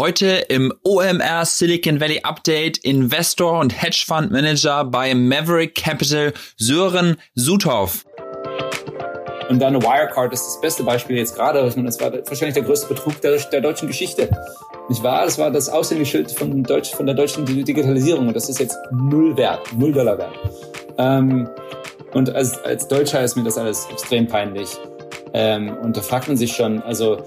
Heute im OMR Silicon Valley Update Investor und Hedgefund Manager bei Maverick Capital Sören Suthoff. Und dann Wirecard ist das beste Beispiel jetzt gerade. Das war wahrscheinlich der größte Betrug der, der deutschen Geschichte. Nicht wahr? Das war das Aushängeschild von, Deutsch, von der deutschen Digitalisierung und das ist jetzt null wert, null Dollar wert. Ähm, und als, als Deutscher ist mir das alles extrem peinlich. Ähm, und da fragt man sich schon, also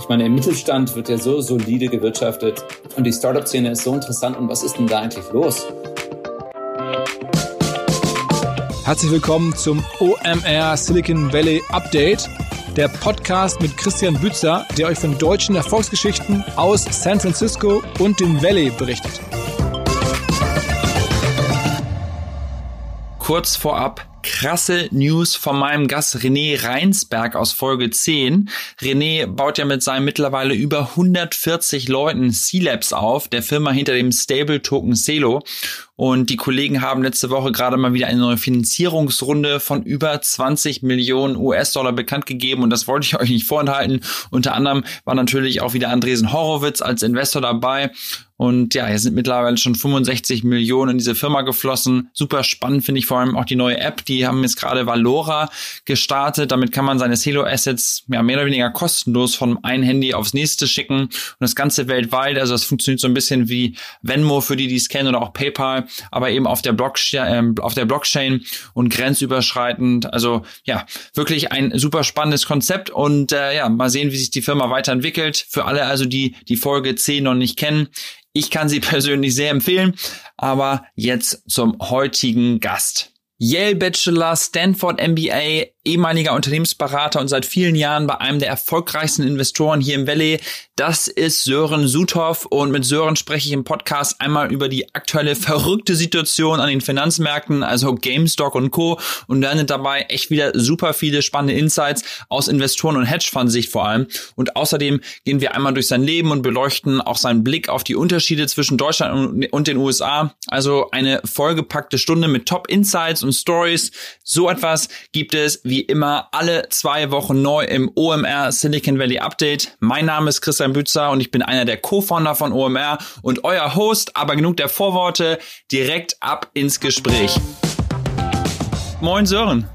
ich meine, im Mittelstand wird ja so solide gewirtschaftet und die Startup-Szene ist so interessant. Und was ist denn da eigentlich los? Herzlich willkommen zum OMR Silicon Valley Update, der Podcast mit Christian Bützer, der euch von deutschen Erfolgsgeschichten aus San Francisco und dem Valley berichtet. Kurz vorab krasse News von meinem Gast René Reinsberg aus Folge 10. René baut ja mit seinen mittlerweile über 140 Leuten C-Labs auf, der Firma hinter dem Stable-Token Celo. Und die Kollegen haben letzte Woche gerade mal wieder eine neue Finanzierungsrunde von über 20 Millionen US-Dollar bekannt gegeben. Und das wollte ich euch nicht vorenthalten. Unter anderem war natürlich auch wieder Andresen Horowitz als Investor dabei. Und ja, hier sind mittlerweile schon 65 Millionen in diese Firma geflossen. Super spannend finde ich vor allem auch die neue App. Die haben jetzt gerade Valora gestartet. Damit kann man seine Celo-Assets ja, mehr oder weniger kostenlos von einem Handy aufs nächste schicken. Und das Ganze weltweit. Also das funktioniert so ein bisschen wie Venmo für die, die es kennen oder auch PayPal aber eben auf der, Blockchain, äh, auf der Blockchain und grenzüberschreitend. Also ja, wirklich ein super spannendes Konzept und äh, ja, mal sehen, wie sich die Firma weiterentwickelt. Für alle also, die die Folge 10 noch nicht kennen, ich kann sie persönlich sehr empfehlen, aber jetzt zum heutigen Gast. Yale Bachelor, Stanford MBA, ehemaliger Unternehmensberater und seit vielen Jahren bei einem der erfolgreichsten Investoren hier im Valley. Das ist Sören Suthoff und mit Sören spreche ich im Podcast einmal über die aktuelle verrückte Situation an den Finanzmärkten, also GameStop und Co. und lerne dabei echt wieder super viele spannende Insights aus Investoren- und Hedgefund-Sicht vor allem. Und außerdem gehen wir einmal durch sein Leben und beleuchten auch seinen Blick auf die Unterschiede zwischen Deutschland und den USA. Also eine vollgepackte Stunde mit Top-Insights und Stories. So etwas gibt es wie immer alle zwei Wochen neu im OMR Silicon Valley Update. Mein Name ist Christian Bützer und ich bin einer der Co-Founder von OMR und euer Host. Aber genug der Vorworte, direkt ab ins Gespräch. Moin Sören.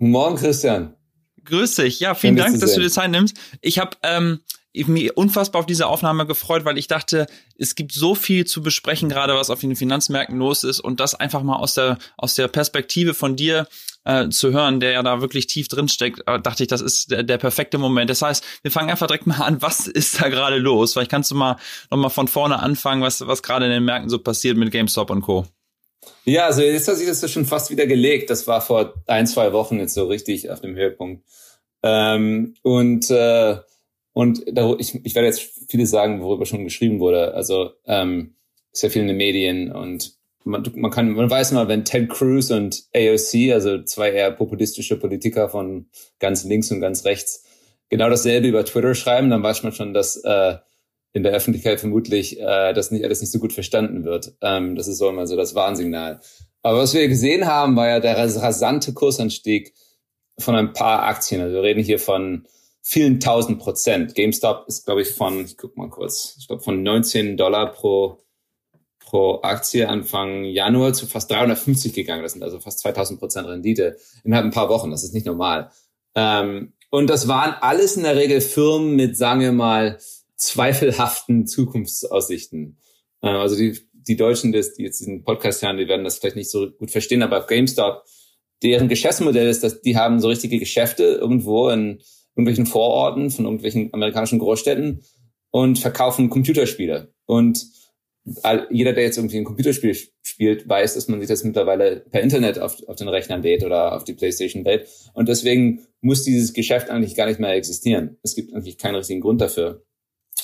Morgen Christian. Grüß dich. Ja, vielen Dank, dass du dir Zeit nimmst. Ich habe ähm, mich unfassbar auf diese Aufnahme gefreut, weil ich dachte, es gibt so viel zu besprechen, gerade was auf den Finanzmärkten los ist und das einfach mal aus der aus der Perspektive von dir äh, zu hören, der ja da wirklich tief drin steckt, äh, dachte ich, das ist der, der perfekte Moment. Das heißt, wir fangen einfach direkt mal an, was ist da gerade los? Vielleicht kannst du mal noch mal von vorne anfangen, was was gerade in den Märkten so passiert mit GameStop und Co. Ja, also jetzt hat sich das schon fast wieder gelegt. Das war vor ein, zwei Wochen jetzt so richtig auf dem Höhepunkt. Ähm, und äh, und da, ich, ich werde jetzt vieles sagen, worüber schon geschrieben wurde. Also ähm, sehr viel in den Medien und man, man kann, man weiß mal, wenn Ted Cruz und AOC, also zwei eher populistische Politiker von ganz links und ganz rechts, genau dasselbe über Twitter schreiben, dann weiß man schon, dass äh, in der Öffentlichkeit vermutlich äh, das nicht alles nicht so gut verstanden wird. Ähm, das ist so immer so das Warnsignal. Aber was wir gesehen haben, war ja der rasante Kursanstieg von ein paar Aktien. Also wir reden hier von vielen tausend Prozent. GameStop ist, glaube ich, von, ich guck mal kurz, ich glaube von 19 Dollar pro pro Aktie Anfang Januar zu fast 350 gegangen. Das sind also fast 2000 Prozent Rendite innerhalb ein paar Wochen. Das ist nicht normal. Ähm, und das waren alles in der Regel Firmen mit, sagen wir mal, zweifelhaften Zukunftsaussichten. Äh, also die, die Deutschen, die jetzt diesen Podcast hören, die werden das vielleicht nicht so gut verstehen, aber GameStop, deren Geschäftsmodell ist, dass die haben so richtige Geschäfte irgendwo in irgendwelchen Vororten von irgendwelchen amerikanischen Großstädten und verkaufen Computerspiele. Und jeder, der jetzt irgendwie ein Computerspiel spielt, weiß, dass man sich das mittlerweile per Internet auf, auf den Rechnern lädt oder auf die Playstation lädt. Und deswegen muss dieses Geschäft eigentlich gar nicht mehr existieren. Es gibt eigentlich keinen richtigen Grund dafür.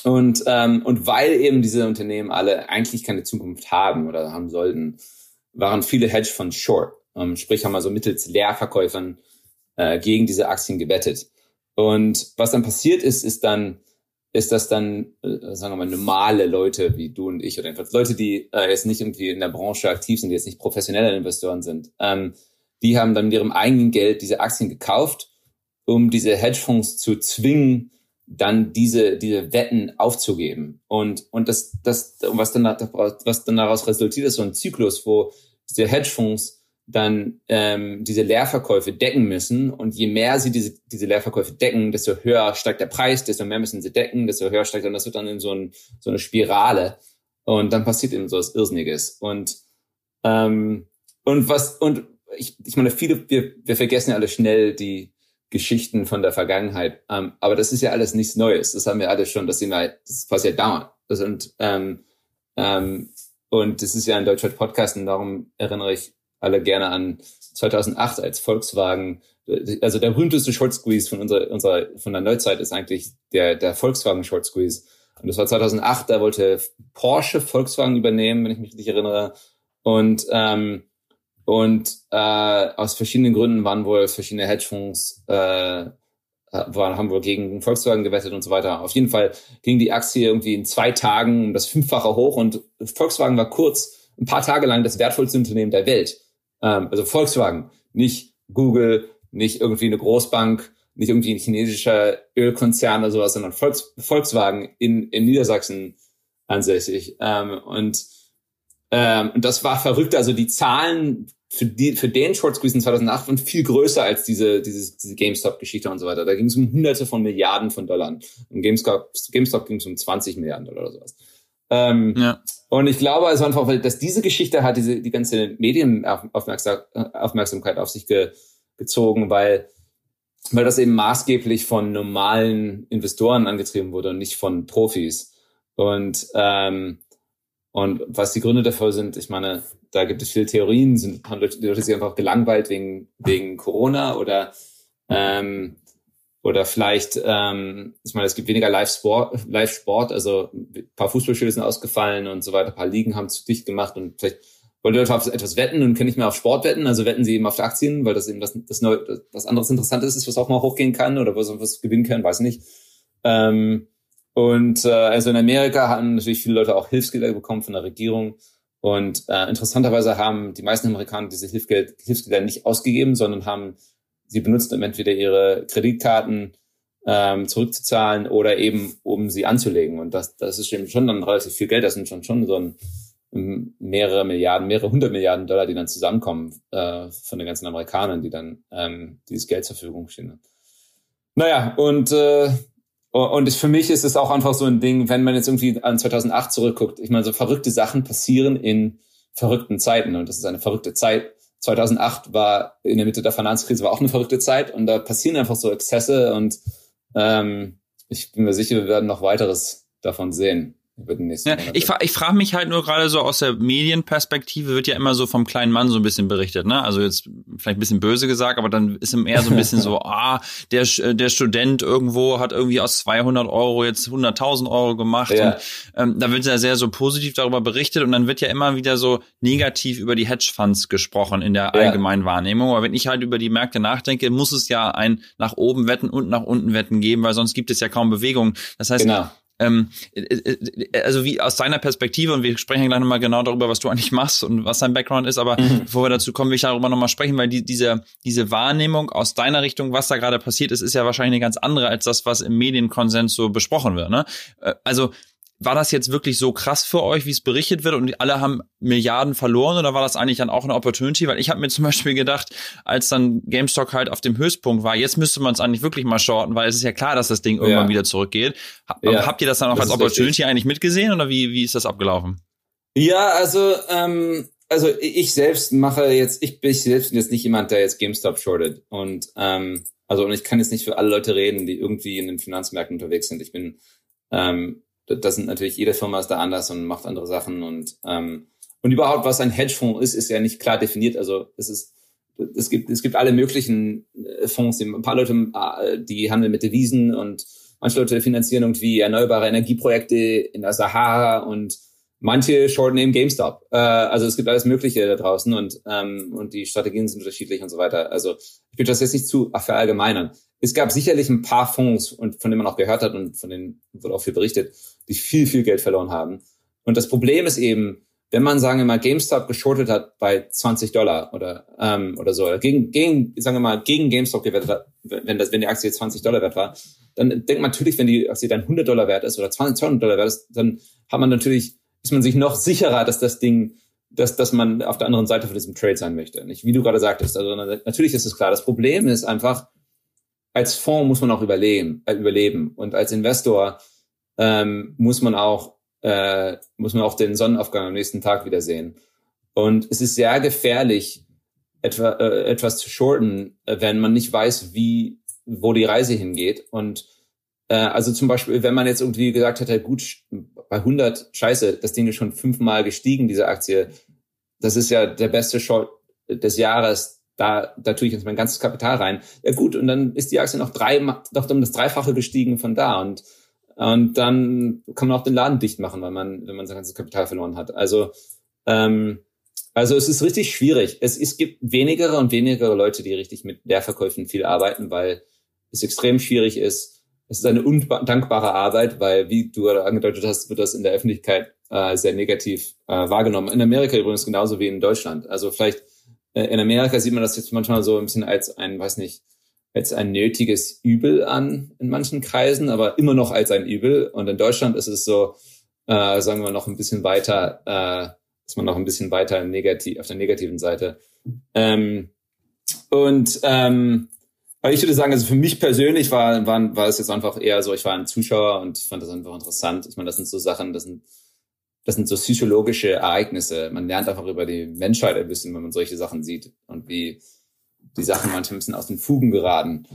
Und, ähm, und weil eben diese Unternehmen alle eigentlich keine Zukunft haben oder haben sollten, waren viele Hedgefonds short. Ähm, sprich, haben also mittels Leerverkäufern äh, gegen diese Aktien gewettet. Und was dann passiert ist, ist dann, ist das dann, äh, sagen wir mal, normale Leute wie du und ich oder einfach Leute, die äh, jetzt nicht irgendwie in der Branche aktiv sind, die jetzt nicht professionelle Investoren sind, ähm, die haben dann mit ihrem eigenen Geld diese Aktien gekauft, um diese Hedgefonds zu zwingen, dann diese, diese Wetten aufzugeben. Und, und das, das, was dann, was dann daraus resultiert, ist so ein Zyklus, wo diese Hedgefonds dann ähm, diese Leerverkäufe decken müssen. Und je mehr sie diese, diese Leerverkäufe decken, desto höher steigt der Preis, desto mehr müssen sie decken, desto höher steigt dann, das wird dann in so, ein, so eine Spirale. Und dann passiert eben so was Irrsinniges. Und, ähm, und was, und ich, ich meine, viele, wir, wir vergessen ja alle schnell die, Geschichten von der Vergangenheit. Ähm, aber das ist ja alles nichts Neues. Das haben wir alle schon, das, sind wir, das passiert dauernd. Das und, ähm, ähm, und das ist ja ein deutscher Podcast und darum erinnere ich alle gerne an 2008 als Volkswagen. Also der berühmteste Short Squeeze von unserer, unserer von der Neuzeit ist eigentlich der, der Volkswagen Short Squeeze. Und das war 2008, da wollte Porsche Volkswagen übernehmen, wenn ich mich richtig erinnere. Und ähm, und äh, aus verschiedenen Gründen waren wohl verschiedene Hedgefonds, äh, waren, haben wohl gegen Volkswagen gewettet und so weiter. Auf jeden Fall ging die Aktie irgendwie in zwei Tagen das Fünffache hoch und Volkswagen war kurz ein paar Tage lang das wertvollste Unternehmen der Welt. Ähm, also Volkswagen, nicht Google, nicht irgendwie eine Großbank, nicht irgendwie ein chinesischer Ölkonzern oder sowas, sondern Volks, Volkswagen in, in Niedersachsen ansässig. Ähm, und, ähm, und das war verrückt. Also die Zahlen für, die, für den Short Squeeze in 2008 waren viel größer als diese, diese, diese GameStop-Geschichte und so weiter. Da ging es um Hunderte von Milliarden von Dollar. Um GameStop, GameStop ging es um 20 Milliarden Dollar oder sowas. Ähm, ja. Und ich glaube also einfach, dass diese Geschichte hat diese die ganze Medienaufmerksamkeit auf sich ge, gezogen, weil weil das eben maßgeblich von normalen Investoren angetrieben wurde und nicht von Profis. Und ähm, und was die Gründe dafür sind, ich meine, da gibt es viele Theorien, sind, haben Leute sich einfach gelangweilt wegen, wegen Corona oder, ähm, oder vielleicht, ähm, ich meine, es gibt weniger Live-Sport, Live-Sport, also ein paar Fußballspiele sind ausgefallen und so weiter, ein paar Ligen haben zu dicht gemacht und vielleicht wollen Leute auf etwas wetten und können nicht mehr auf Sport wetten, also wetten sie eben auf Aktien, weil das eben das, das, Neu was anderes Interessantes ist, was auch mal hochgehen kann oder was, was gewinnen kann, weiß nicht. Ähm, und äh, also in Amerika haben natürlich viele Leute auch Hilfsgelder bekommen von der Regierung und äh, interessanterweise haben die meisten Amerikaner diese Hilfsgeld, Hilfsgelder nicht ausgegeben, sondern haben sie benutzt, um entweder ihre Kreditkarten ähm, zurückzuzahlen oder eben um sie anzulegen. Und das, das ist eben schon dann relativ viel Geld. Das sind schon schon so ein mehrere Milliarden, mehrere hundert Milliarden Dollar, die dann zusammenkommen äh, von den ganzen Amerikanern, die dann ähm, dieses Geld zur Verfügung stehen. Naja, und äh, und für mich ist es auch einfach so ein Ding, wenn man jetzt irgendwie an 2008 zurückguckt. Ich meine, so verrückte Sachen passieren in verrückten Zeiten und das ist eine verrückte Zeit. 2008 war in der Mitte der Finanzkrise war auch eine verrückte Zeit und da passieren einfach so Exzesse und ähm, ich bin mir sicher, wir werden noch weiteres davon sehen über den nächsten ja, Ich, ich frage mich halt nur gerade so aus der Medienperspektive wird ja immer so vom kleinen Mann so ein bisschen berichtet, ne? Also jetzt vielleicht ein bisschen böse gesagt, aber dann ist ihm eher so ein bisschen so, ah, der, der Student irgendwo hat irgendwie aus 200 Euro jetzt 100.000 Euro gemacht. Ja. Und, ähm, da wird ja sehr so positiv darüber berichtet und dann wird ja immer wieder so negativ über die Hedgefonds gesprochen in der allgemeinen ja. Wahrnehmung. Aber wenn ich halt über die Märkte nachdenke, muss es ja ein nach oben wetten und nach unten wetten geben, weil sonst gibt es ja kaum Bewegung. Das heißt, genau ähm, äh, äh, also wie aus deiner Perspektive, und wir sprechen gleich nochmal genau darüber, was du eigentlich machst und was dein Background ist, aber mhm. bevor wir dazu kommen, will ich darüber nochmal sprechen, weil die, diese, diese Wahrnehmung aus deiner Richtung, was da gerade passiert ist, ist ja wahrscheinlich eine ganz andere als das, was im Medienkonsens so besprochen wird. Ne? Äh, also war das jetzt wirklich so krass für euch, wie es berichtet wird und alle haben Milliarden verloren oder war das eigentlich dann auch eine Opportunity? Weil ich habe mir zum Beispiel gedacht, als dann GameStop halt auf dem Höchstpunkt war, jetzt müsste man es eigentlich wirklich mal shorten, weil es ist ja klar, dass das Ding irgendwann ja. wieder zurückgeht. Ja. Habt ihr das dann auch das als Opportunity richtig. eigentlich mitgesehen oder wie, wie ist das abgelaufen? Ja, also ähm, also ich selbst mache jetzt, ich bin selbst jetzt nicht jemand, der jetzt GameStop shortet und ähm, also und ich kann jetzt nicht für alle Leute reden, die irgendwie in den Finanzmärkten unterwegs sind. Ich bin ähm, das sind natürlich, jede Firma ist da anders und macht andere Sachen und, ähm, und überhaupt, was ein Hedgefonds ist, ist ja nicht klar definiert. Also es ist, es gibt, es gibt alle möglichen äh, Fonds, ein paar Leute, äh, die handeln mit Devisen und manche Leute finanzieren irgendwie erneuerbare Energieprojekte in der Sahara und manche shorten eben GameStop. Äh, also es gibt alles Mögliche da draußen und, ähm, und die Strategien sind unterschiedlich und so weiter. Also ich will das jetzt nicht zu verallgemeinern. Es gab sicherlich ein paar Fonds, und von denen man auch gehört hat und von denen wurde auch viel berichtet, die viel, viel Geld verloren haben. Und das Problem ist eben, wenn man, sagen wir mal, GameStop geschortet hat bei 20 Dollar oder, ähm, oder so, oder gegen, gegen, sagen wir mal, gegen GameStop gewettet hat, wenn, das, wenn die Aktie 20 Dollar wert war, dann denkt man natürlich, wenn die Aktie dann 100 Dollar wert ist oder 20, 200 Dollar wert ist, dann hat man natürlich, ist man sich noch sicherer, dass das Ding, dass, dass man auf der anderen Seite von diesem Trade sein möchte. Nicht, wie du gerade sagtest. Also natürlich ist es klar. Das Problem ist einfach, als Fonds muss man auch überleben, äh, überleben. Und als Investor ähm, muss man auch äh, muss man auch den Sonnenaufgang am nächsten Tag wieder sehen. Und es ist sehr gefährlich, etwa, äh, etwas zu shorten, äh, wenn man nicht weiß, wie, wo die Reise hingeht. Und äh, also zum Beispiel, wenn man jetzt irgendwie gesagt hätte, gut, bei 100, scheiße, das Ding ist schon fünfmal gestiegen, diese Aktie. Das ist ja der beste Short des Jahres. Da, da tue ich jetzt mein ganzes Kapital rein. Ja gut, und dann ist die Aktie noch drei, noch um das Dreifache gestiegen von da. Und und dann kann man auch den Laden dicht machen, weil man, wenn man sein ganzes Kapital verloren hat. Also, ähm, also es ist richtig schwierig. Es, es gibt weniger und weniger Leute, die richtig mit Leerverkäufen viel arbeiten, weil es extrem schwierig ist. Es ist eine undankbare Arbeit, weil, wie du angedeutet hast, wird das in der Öffentlichkeit äh, sehr negativ äh, wahrgenommen. In Amerika übrigens genauso wie in Deutschland. Also vielleicht äh, in Amerika sieht man das jetzt manchmal so ein bisschen als ein, weiß nicht, als ein nötiges Übel an in manchen Kreisen, aber immer noch als ein Übel. Und in Deutschland ist es so, äh, sagen wir noch ein bisschen weiter, äh, ist man noch ein bisschen weiter negativ, auf der negativen Seite. Ähm, und ähm, aber ich würde sagen, also für mich persönlich war, war, war es jetzt einfach eher so, ich war ein Zuschauer und ich fand das einfach interessant. Ich meine, das sind so Sachen, das sind, das sind so psychologische Ereignisse. Man lernt einfach über die Menschheit ein bisschen, wenn man solche Sachen sieht und wie, die Sachen manchmal ein bisschen aus den Fugen geraten.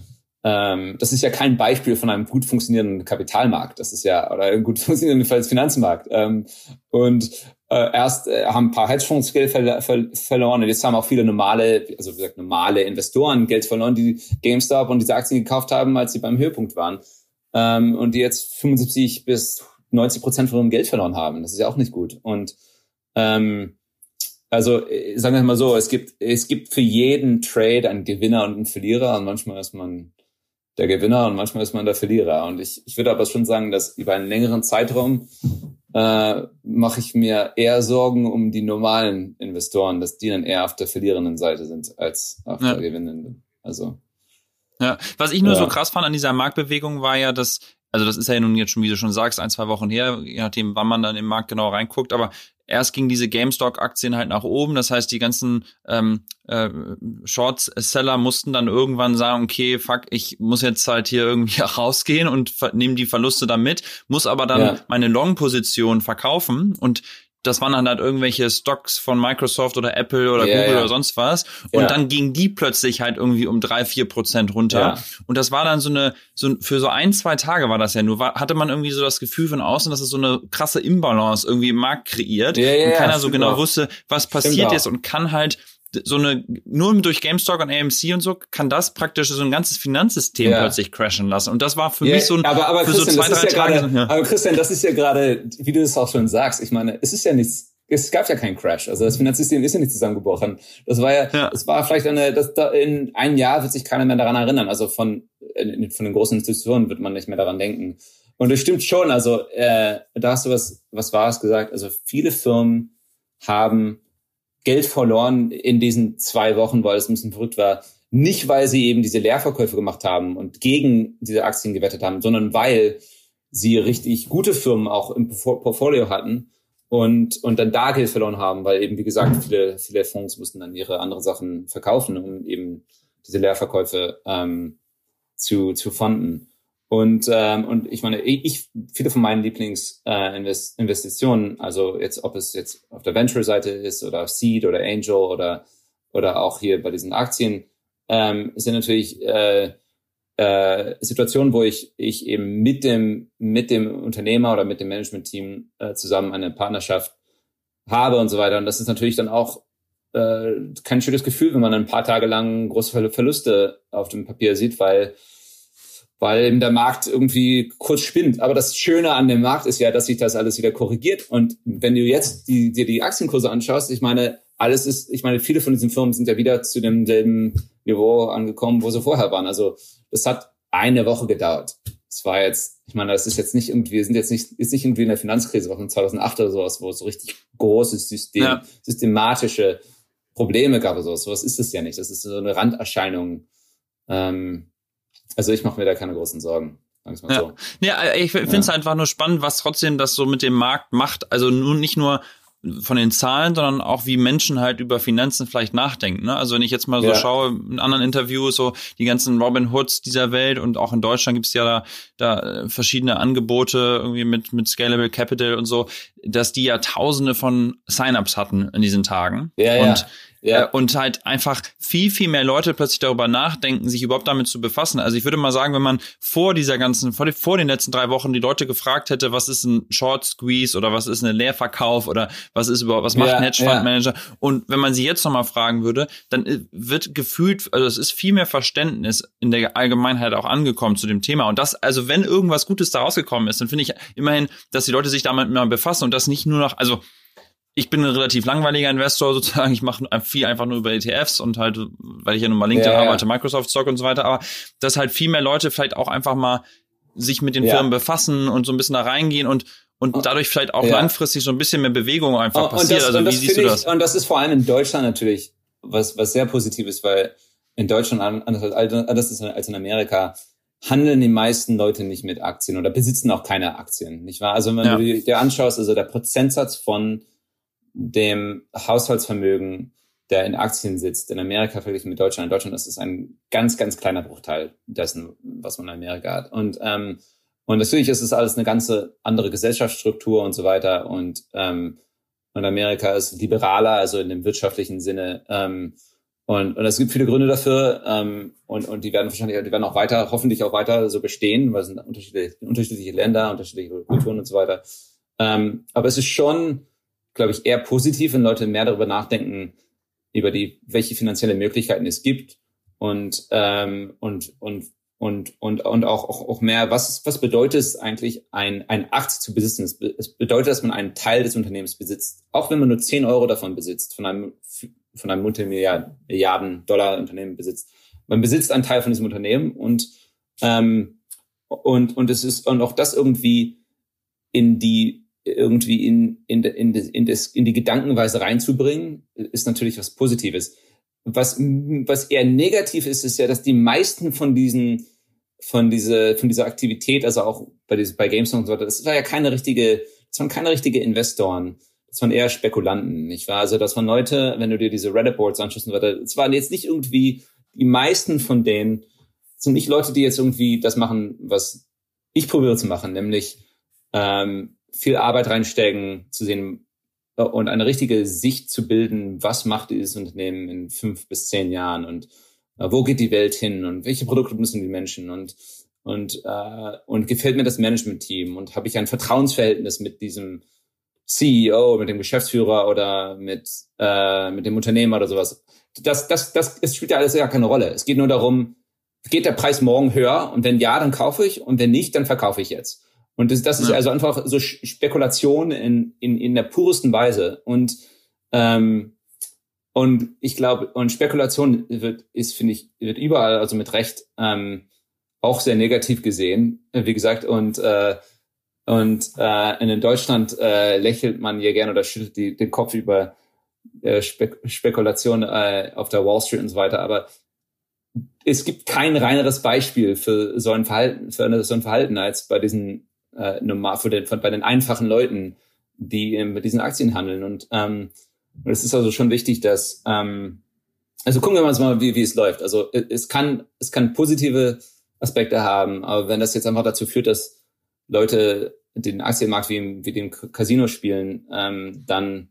Ähm, das ist ja kein Beispiel von einem gut funktionierenden Kapitalmarkt. Das ist ja, oder einem gut funktionierenden Finanzmarkt. Ähm, und äh, erst äh, haben ein paar Hedgefonds Geld ver ver verloren und jetzt haben auch viele normale, also wie gesagt, normale Investoren Geld verloren, die GameStop und diese Aktien gekauft haben, als sie beim Höhepunkt waren. Ähm, und die jetzt 75 bis 90 Prozent von ihrem Geld verloren haben. Das ist ja auch nicht gut. Und ähm, also äh, sagen wir mal so, es gibt, es gibt für jeden Trade einen Gewinner und einen Verlierer und manchmal ist man der Gewinner und manchmal ist man der Verlierer. Und ich, ich würde aber schon sagen, dass über einen längeren Zeitraum äh, mache ich mir eher Sorgen um die normalen Investoren, dass die dann eher auf der verlierenden Seite sind als auf ja. der gewinnenden. Also ja, was ich nur ja. so krass fand an dieser Marktbewegung war ja, dass also das ist ja nun jetzt schon, wie du schon sagst, ein, zwei Wochen her, je nachdem, wann man dann im Markt genau reinguckt, aber erst ging diese GameStop-Aktien halt nach oben. Das heißt, die ganzen ähm, äh, Short-Seller mussten dann irgendwann sagen, okay, fuck, ich muss jetzt halt hier irgendwie rausgehen und nehme die Verluste dann mit, muss aber dann ja. meine Long-Position verkaufen und das waren dann halt irgendwelche Stocks von Microsoft oder Apple oder yeah, Google ja. oder sonst was. Und ja. dann gingen die plötzlich halt irgendwie um drei, vier Prozent runter. Und das war dann so eine, so für so ein, zwei Tage war das ja nur, war, hatte man irgendwie so das Gefühl von außen, dass es so eine krasse Imbalance irgendwie im Markt kreiert. Und keiner so genau wusste, was passiert ist und kann halt so eine, nur durch GameStop und AMC und so, kann das praktisch so ein ganzes Finanzsystem ja. plötzlich crashen lassen. Und das war für yeah, mich so ein, aber, aber für Christian, so zwei, drei ja Tage. Grade, ja. Aber Christian, das ist ja gerade, wie du es auch schon sagst, ich meine, es ist ja nichts, es gab ja keinen Crash. Also das Finanzsystem ist ja nicht zusammengebrochen. Das war ja, ja. das war vielleicht eine, das, da, in einem Jahr wird sich keiner mehr daran erinnern. Also von, von den großen Institutionen wird man nicht mehr daran denken. Und es stimmt schon, also äh, da hast du was, was war es gesagt. Also viele Firmen haben Geld verloren in diesen zwei Wochen, weil es ein bisschen verrückt war. Nicht, weil sie eben diese Leerverkäufe gemacht haben und gegen diese Aktien gewettet haben, sondern weil sie richtig gute Firmen auch im Portfolio hatten und, und dann da Geld verloren haben, weil eben, wie gesagt, viele, viele Fonds mussten dann ihre anderen Sachen verkaufen, um eben diese Leerverkäufe ähm, zu, zu fanden. Und, ähm, und ich meine, ich, viele von meinen Lieblingsinvestitionen, äh, also jetzt, ob es jetzt auf der Venture-Seite ist oder auf Seed oder Angel oder, oder auch hier bei diesen Aktien, ähm, sind natürlich äh, äh, Situationen, wo ich, ich eben mit dem, mit dem Unternehmer oder mit dem Management-Team äh, zusammen eine Partnerschaft habe und so weiter. Und das ist natürlich dann auch äh, kein schönes Gefühl, wenn man ein paar Tage lang große Verluste auf dem Papier sieht, weil weil eben der Markt irgendwie kurz spinnt. Aber das Schöne an dem Markt ist ja, dass sich das alles wieder korrigiert. Und wenn du jetzt die, dir die Aktienkurse anschaust, ich meine, alles ist, ich meine, viele von diesen Firmen sind ja wieder zu demselben Niveau angekommen, wo sie vorher waren. Also das hat eine Woche gedauert. es war jetzt, ich meine, das ist jetzt nicht irgendwie, wir sind jetzt nicht, ist nicht irgendwie in der Finanzkrise in 2008 oder sowas, wo es so richtig große System, ja. systematische Probleme gab oder sowas. Sowas ist es ja nicht. Das ist so eine Randerscheinung. Ähm, also ich mache mir da keine großen Sorgen. Ja. So. ja, ich finde es ja. einfach nur spannend, was trotzdem das so mit dem Markt macht. Also nun nicht nur von den Zahlen, sondern auch wie Menschen halt über Finanzen vielleicht nachdenken. Ne? Also wenn ich jetzt mal so ja. schaue, in anderen Interviews, so die ganzen Robin Hoods dieser Welt und auch in Deutschland gibt es ja da, da verschiedene Angebote irgendwie mit, mit Scalable Capital und so, dass die ja tausende von Sign-ups hatten in diesen Tagen. Ja, und ja. Ja. Äh, und halt einfach viel, viel mehr Leute plötzlich darüber nachdenken, sich überhaupt damit zu befassen. Also ich würde mal sagen, wenn man vor dieser ganzen, vor, den letzten drei Wochen die Leute gefragt hätte, was ist ein Short Squeeze oder was ist ein Leerverkauf oder was ist überhaupt, was macht ja, ein Hedge Fund Manager? Ja. Und wenn man sie jetzt nochmal fragen würde, dann äh, wird gefühlt, also es ist viel mehr Verständnis in der Allgemeinheit auch angekommen zu dem Thema. Und das, also wenn irgendwas Gutes da rausgekommen ist, dann finde ich immerhin, dass die Leute sich damit mal befassen und das nicht nur noch, also ich bin ein relativ langweiliger Investor sozusagen. Ich mache viel einfach nur über ETFs und halt, weil ich ja nun mal LinkedIn ja, ja. arbeite, Microsoft Stock und so weiter. Aber dass halt viel mehr Leute vielleicht auch einfach mal sich mit den ja. Firmen befassen und so ein bisschen da reingehen und und dadurch vielleicht auch langfristig so ein bisschen mehr Bewegung einfach passiert. Das, also wie siehst du das? Ich, und das ist vor allem in Deutschland natürlich was was sehr positiv ist, weil in Deutschland anders als, als in Amerika handeln die meisten Leute nicht mit Aktien oder besitzen auch keine Aktien, nicht wahr? Also wenn du dir anschaust, also der Prozentsatz von dem Haushaltsvermögen, der in Aktien sitzt, in Amerika verglichen mit Deutschland. In Deutschland ist es ein ganz, ganz kleiner Bruchteil dessen, was man in Amerika hat. Und, ähm, und natürlich ist es alles eine ganze andere Gesellschaftsstruktur und so weiter. Und, ähm, und Amerika ist liberaler, also in dem wirtschaftlichen Sinne. Ähm, und, und es gibt viele Gründe dafür. Ähm, und, und die werden wahrscheinlich, die werden auch weiter, hoffentlich auch weiter so bestehen, weil es sind unterschiedliche, unterschiedliche Länder, unterschiedliche Kulturen und so weiter. Ähm, aber es ist schon, glaube ich, eher positiv, wenn Leute mehr darüber nachdenken, über die, welche finanzielle Möglichkeiten es gibt und, ähm, und, und, und, und, und auch, auch, auch mehr, was, was bedeutet es eigentlich, ein, ein Aktie zu besitzen? Es, es bedeutet, dass man einen Teil des Unternehmens besitzt, auch wenn man nur 10 Euro davon besitzt, von einem, von einem Multimilliarden Dollar Unternehmen besitzt. Man besitzt einen Teil von diesem Unternehmen und, ähm, und, und es ist, und auch das irgendwie in die irgendwie in, in, in, in, das, in die Gedankenweise reinzubringen, ist natürlich was Positives. Was, was eher negativ ist, ist ja, dass die meisten von diesen, von dieser, von dieser Aktivität, also auch bei, diesem, bei GameStop und so weiter, das war ja keine richtige, das waren keine richtige Investoren. Das waren eher Spekulanten, nicht wahr? Also das waren Leute, wenn du dir diese Reddit-Boards anschaust und so weiter, es waren jetzt nicht irgendwie, die meisten von denen sind nicht Leute, die jetzt irgendwie das machen, was ich probiere zu machen, nämlich ähm, viel Arbeit reinstecken, zu sehen äh, und eine richtige Sicht zu bilden, was macht dieses Unternehmen in fünf bis zehn Jahren und äh, wo geht die Welt hin und welche Produkte müssen die Menschen und und äh, und gefällt mir das Management-Team und habe ich ein Vertrauensverhältnis mit diesem CEO, mit dem Geschäftsführer oder mit äh, mit dem Unternehmer oder sowas. Das das das es spielt ja alles gar keine Rolle. Es geht nur darum, geht der Preis morgen höher und wenn ja, dann kaufe ich und wenn nicht, dann verkaufe ich jetzt. Und das, das ist ja. also einfach so Spekulation in, in, in der puresten Weise. Und, ähm, und ich glaube, und Spekulation wird, ist, finde ich, wird überall, also mit Recht, ähm, auch sehr negativ gesehen, wie gesagt, und, äh, und äh, in Deutschland äh, lächelt man ja gerne oder schüttelt die, den Kopf über äh, Spe Spekulation äh, auf der Wall Street und so weiter. Aber es gibt kein reineres Beispiel für so ein Verhalten, für so ein Verhalten als bei diesen äh, normal für den, für, bei den einfachen Leuten, die mit diesen Aktien handeln. Und ähm, es ist also schon wichtig, dass ähm, also gucken wir uns mal, wie, wie es läuft. Also es kann es kann positive Aspekte haben, aber wenn das jetzt einfach dazu führt, dass Leute den Aktienmarkt wie, wie dem Casino spielen, ähm, dann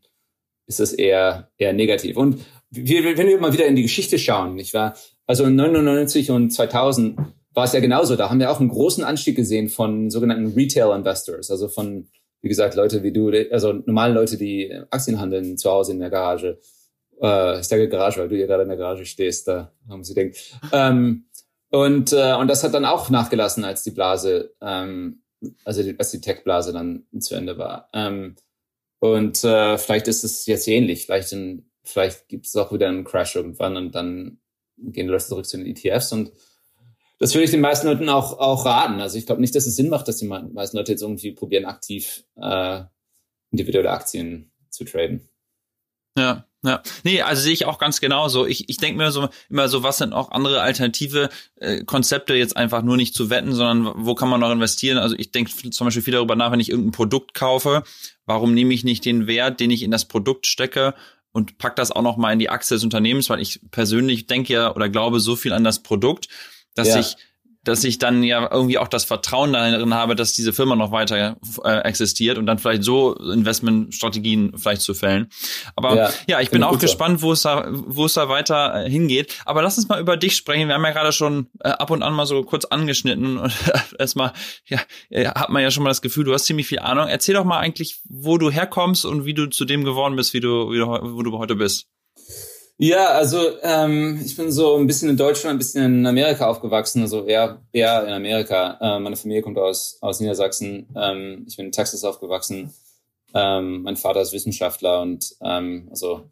ist das eher eher negativ. Und wir, wenn wir mal wieder in die Geschichte schauen, nicht wahr? Also 99 und 2000 war es ja genauso. Da haben wir auch einen großen Anstieg gesehen von sogenannten Retail Investors, also von, wie gesagt, Leute wie du, also normale Leute, die Aktien handeln zu Hause in der Garage. Äh, ich sage Garage, weil du ja gerade in der Garage stehst, da haben sie denkt. Ähm, und, äh, und das hat dann auch nachgelassen, als die Blase, ähm, also die, als die Tech-Blase dann zu Ende war. Ähm, und äh, vielleicht ist es jetzt ähnlich. Vielleicht, vielleicht gibt es auch wieder einen Crash irgendwann und dann gehen die Leute zurück zu den ETFs und das würde ich den meisten Leuten auch, auch raten. Also ich glaube nicht, dass es Sinn macht, dass die meisten Leute jetzt irgendwie probieren, aktiv äh, individuelle Aktien zu traden. Ja, ja. Nee, also sehe ich auch ganz genauso. Ich, ich denke mir so immer so, was sind auch andere alternative äh, Konzepte, jetzt einfach nur nicht zu wetten, sondern wo kann man noch investieren? Also ich denke zum Beispiel viel darüber nach, wenn ich irgendein Produkt kaufe, warum nehme ich nicht den Wert, den ich in das Produkt stecke und pack das auch noch mal in die Achse des Unternehmens, weil ich persönlich denke ja oder glaube so viel an das Produkt, dass ja. ich dass ich dann ja irgendwie auch das Vertrauen darin habe, dass diese Firma noch weiter äh, existiert und dann vielleicht so Investmentstrategien vielleicht zu fällen. Aber ja, ja ich bin auch gespannt, wo es da, wo es da weiter äh, hingeht. Aber lass uns mal über dich sprechen. Wir haben ja gerade schon äh, ab und an mal so kurz angeschnitten und erstmal, ja, äh, hat man ja schon mal das Gefühl, du hast ziemlich viel Ahnung. Erzähl doch mal eigentlich, wo du herkommst und wie du zu dem geworden bist, wie du, wie du, wo du heute bist. Ja, also ähm, ich bin so ein bisschen in Deutschland, ein bisschen in Amerika aufgewachsen, also eher, eher in Amerika. Ähm, meine Familie kommt aus, aus Niedersachsen. Ähm, ich bin in Texas aufgewachsen. Ähm, mein Vater ist Wissenschaftler und ähm, also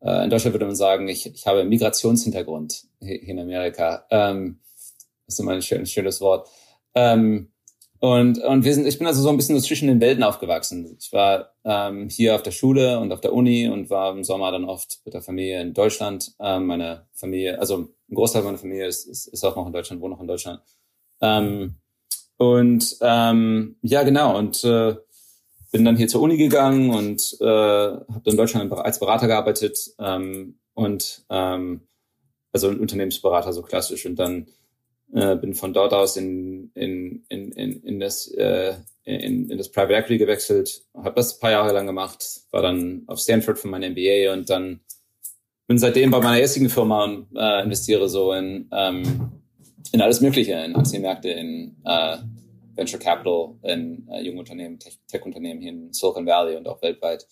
äh, in Deutschland würde man sagen, ich, ich habe Migrationshintergrund hier in Amerika. Ähm, das ist immer ein, schön, schönes Wort. Ähm, und, und wir sind, ich bin also so ein bisschen so zwischen den Welten aufgewachsen. Ich war ähm, hier auf der Schule und auf der Uni und war im Sommer dann oft mit der Familie in Deutschland. Ähm, meine Familie, also ein Großteil meiner Familie ist, ist, ist auch noch in Deutschland, wohnt noch in Deutschland. Ähm, und ähm, ja, genau. Und äh, bin dann hier zur Uni gegangen und äh, habe in Deutschland als Berater gearbeitet ähm, und ähm, also ein Unternehmensberater so klassisch und dann äh, bin von dort aus in, in, das, äh, in, in das Private Equity gewechselt, habe das ein paar Jahre lang gemacht, war dann auf Stanford für mein MBA und dann bin seitdem bei meiner jetzigen Firma und äh, investiere so in, ähm, in alles Mögliche, in Aktienmärkte, in äh, Venture Capital, in äh, junge Unternehmen, Tech-Unternehmen hier in Silicon Valley und auch weltweit.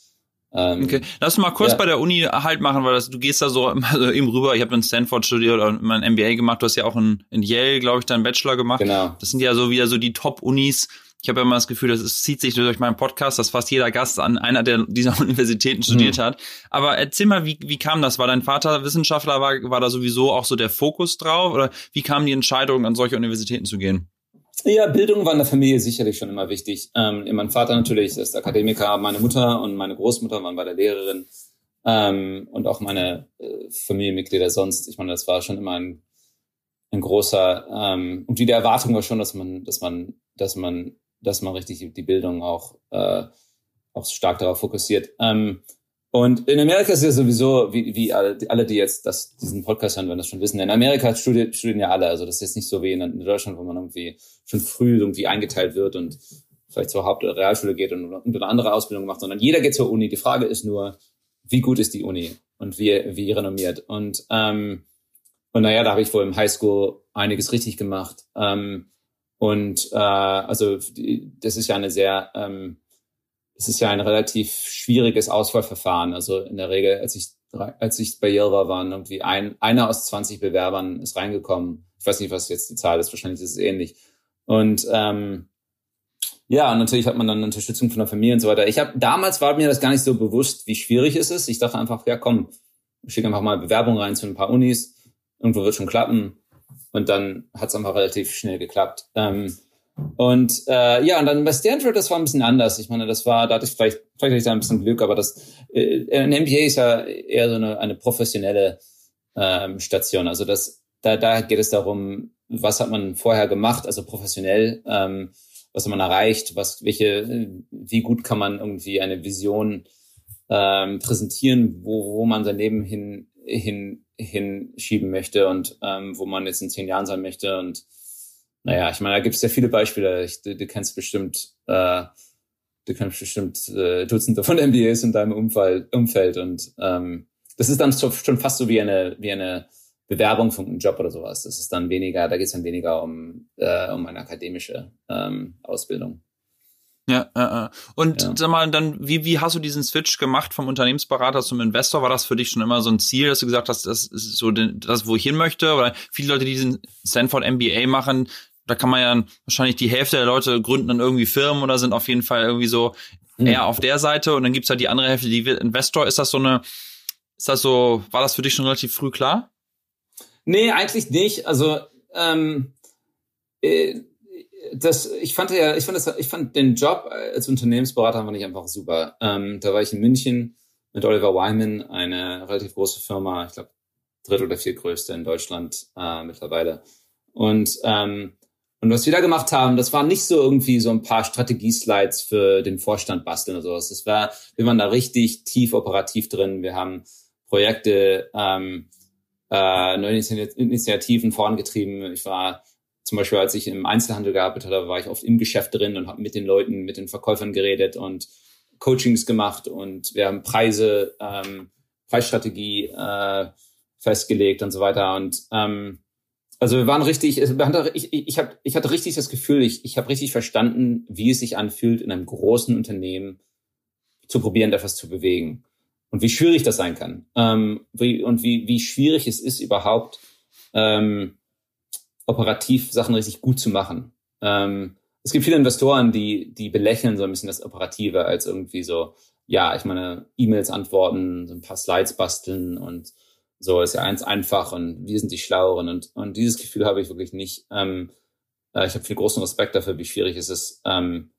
Ähm, okay, lass mal kurz ja. bei der Uni halt machen, weil das, du gehst da so also eben rüber. Ich habe in Stanford studiert und mein MBA gemacht. Du hast ja auch in, in Yale, glaube ich, deinen Bachelor gemacht. Genau. Das sind ja so wieder so die Top-Unis. Ich habe ja immer das Gefühl, das ist, zieht sich durch meinen Podcast, dass fast jeder Gast an einer der dieser Universitäten studiert mhm. hat. Aber erzähl mal, wie, wie kam das? War dein Vater Wissenschaftler? War, war da sowieso auch so der Fokus drauf? Oder wie kam die Entscheidung, an solche Universitäten zu gehen? Ja, Bildung war in der Familie sicherlich schon immer wichtig. Ähm, mein Vater natürlich ist Akademiker, meine Mutter und meine Großmutter waren bei der Lehrerin ähm, und auch meine äh, Familienmitglieder sonst. Ich meine, das war schon immer ein, ein großer ähm, und die Erwartung war schon, dass man, dass man, dass man, dass man richtig die Bildung auch äh, auch stark darauf fokussiert. Ähm, und in Amerika ist ja sowieso, wie, wie alle, die jetzt das, diesen Podcast hören, werden das schon wissen. In Amerika studieren, studieren ja alle. Also das ist jetzt nicht so wie in Deutschland, wo man irgendwie schon früh irgendwie eingeteilt wird und vielleicht zur Haupt- oder Realschule geht und, und eine andere Ausbildung macht, sondern jeder geht zur Uni. Die Frage ist nur, wie gut ist die Uni und wie, wie renommiert. Und, ähm, und naja, da habe ich wohl im Highschool einiges richtig gemacht. Ähm, und äh, also das ist ja eine sehr ähm, es ist ja ein relativ schwieriges Auswahlverfahren. Also in der Regel, als ich, als ich bei Yale war, waren irgendwie ein, einer aus 20 Bewerbern ist reingekommen. Ich weiß nicht, was jetzt die Zahl ist, wahrscheinlich ist es ähnlich. Und ähm, ja, natürlich hat man dann Unterstützung von der Familie und so weiter. Ich habe damals war mir das gar nicht so bewusst, wie schwierig es ist. Ich dachte einfach, ja komm, schick einfach mal Bewerbung rein zu ein paar Unis, irgendwo wird schon klappen. Und dann hat es einfach relativ schnell geklappt. Ähm, und äh, ja, und dann bei Stanford, das war ein bisschen anders. Ich meine, das war, da hatte ich vielleicht, vielleicht hatte ich da ein bisschen Glück, aber das äh, ein MBA ist ja eher so eine, eine professionelle ähm, Station. Also das, da, da geht es darum, was hat man vorher gemacht, also professionell, ähm, was hat man erreicht, was, welche, wie gut kann man irgendwie eine Vision ähm, präsentieren, wo, wo man sein Leben hin, hin, hinschieben möchte und ähm, wo man jetzt in zehn Jahren sein möchte und naja, ich meine, da gibt es ja viele Beispiele. Ich, du, du kennst bestimmt, äh, du kennst bestimmt äh, Dutzende von MBAs in deinem Umfeld, Umfeld und ähm, das ist dann schon fast so wie eine, wie eine Bewerbung von einem Job oder sowas. Das ist dann weniger, da geht es dann weniger um, äh, um eine akademische ähm, Ausbildung. Ja, äh, äh. und ja. sag mal, dann, wie, wie hast du diesen Switch gemacht vom Unternehmensberater zum Investor? War das für dich schon immer so ein Ziel, dass du gesagt hast, das ist so das, wo ich hin möchte? Oder viele Leute, die diesen Stanford MBA machen, da kann man ja wahrscheinlich die Hälfte der Leute gründen dann irgendwie Firmen oder sind auf jeden Fall irgendwie so mhm. eher auf der Seite und dann gibt's halt die andere Hälfte, die Investor. Ist das so eine, ist das so, war das für dich schon relativ früh klar? Nee, eigentlich nicht. Also, ähm, äh, das, ich fand ja, ich fand das, ich fand den Job als Unternehmensberater fand ich einfach super. Ähm, da war ich in München mit Oliver Wyman, eine relativ große Firma, ich glaube dritt oder viertgrößte in Deutschland äh, mittlerweile. Und ähm, und was wir da gemacht haben, das war nicht so irgendwie so ein paar Strategieslides für den Vorstand basteln oder sowas. Das war, wir waren da richtig tief operativ drin. Wir haben Projekte, ähm, äh, neue Initiativen vorangetrieben. Ich war zum Beispiel, als ich im Einzelhandel gearbeitet habe, war ich oft im Geschäft drin und habe mit den Leuten, mit den Verkäufern geredet und Coachings gemacht und wir haben Preise, ähm, Preisstrategie äh, festgelegt und so weiter. Und ähm, also wir waren richtig, ich, ich, hab, ich hatte richtig das Gefühl, ich, ich habe richtig verstanden, wie es sich anfühlt, in einem großen Unternehmen zu probieren, etwas zu bewegen. Und wie schwierig das sein kann. Ähm, wie, und wie, wie schwierig es ist, überhaupt ähm, operativ Sachen richtig gut zu machen. Ähm, es gibt viele Investoren, die, die belächeln so ein bisschen das Operative als irgendwie so, ja, ich meine, E-Mails antworten, so ein paar Slides basteln und so ist ja eins einfach und wir sind die Schlaueren und, und dieses Gefühl habe ich wirklich nicht. Ähm, äh, ich habe viel großen Respekt dafür, wie schwierig es ist, ähm,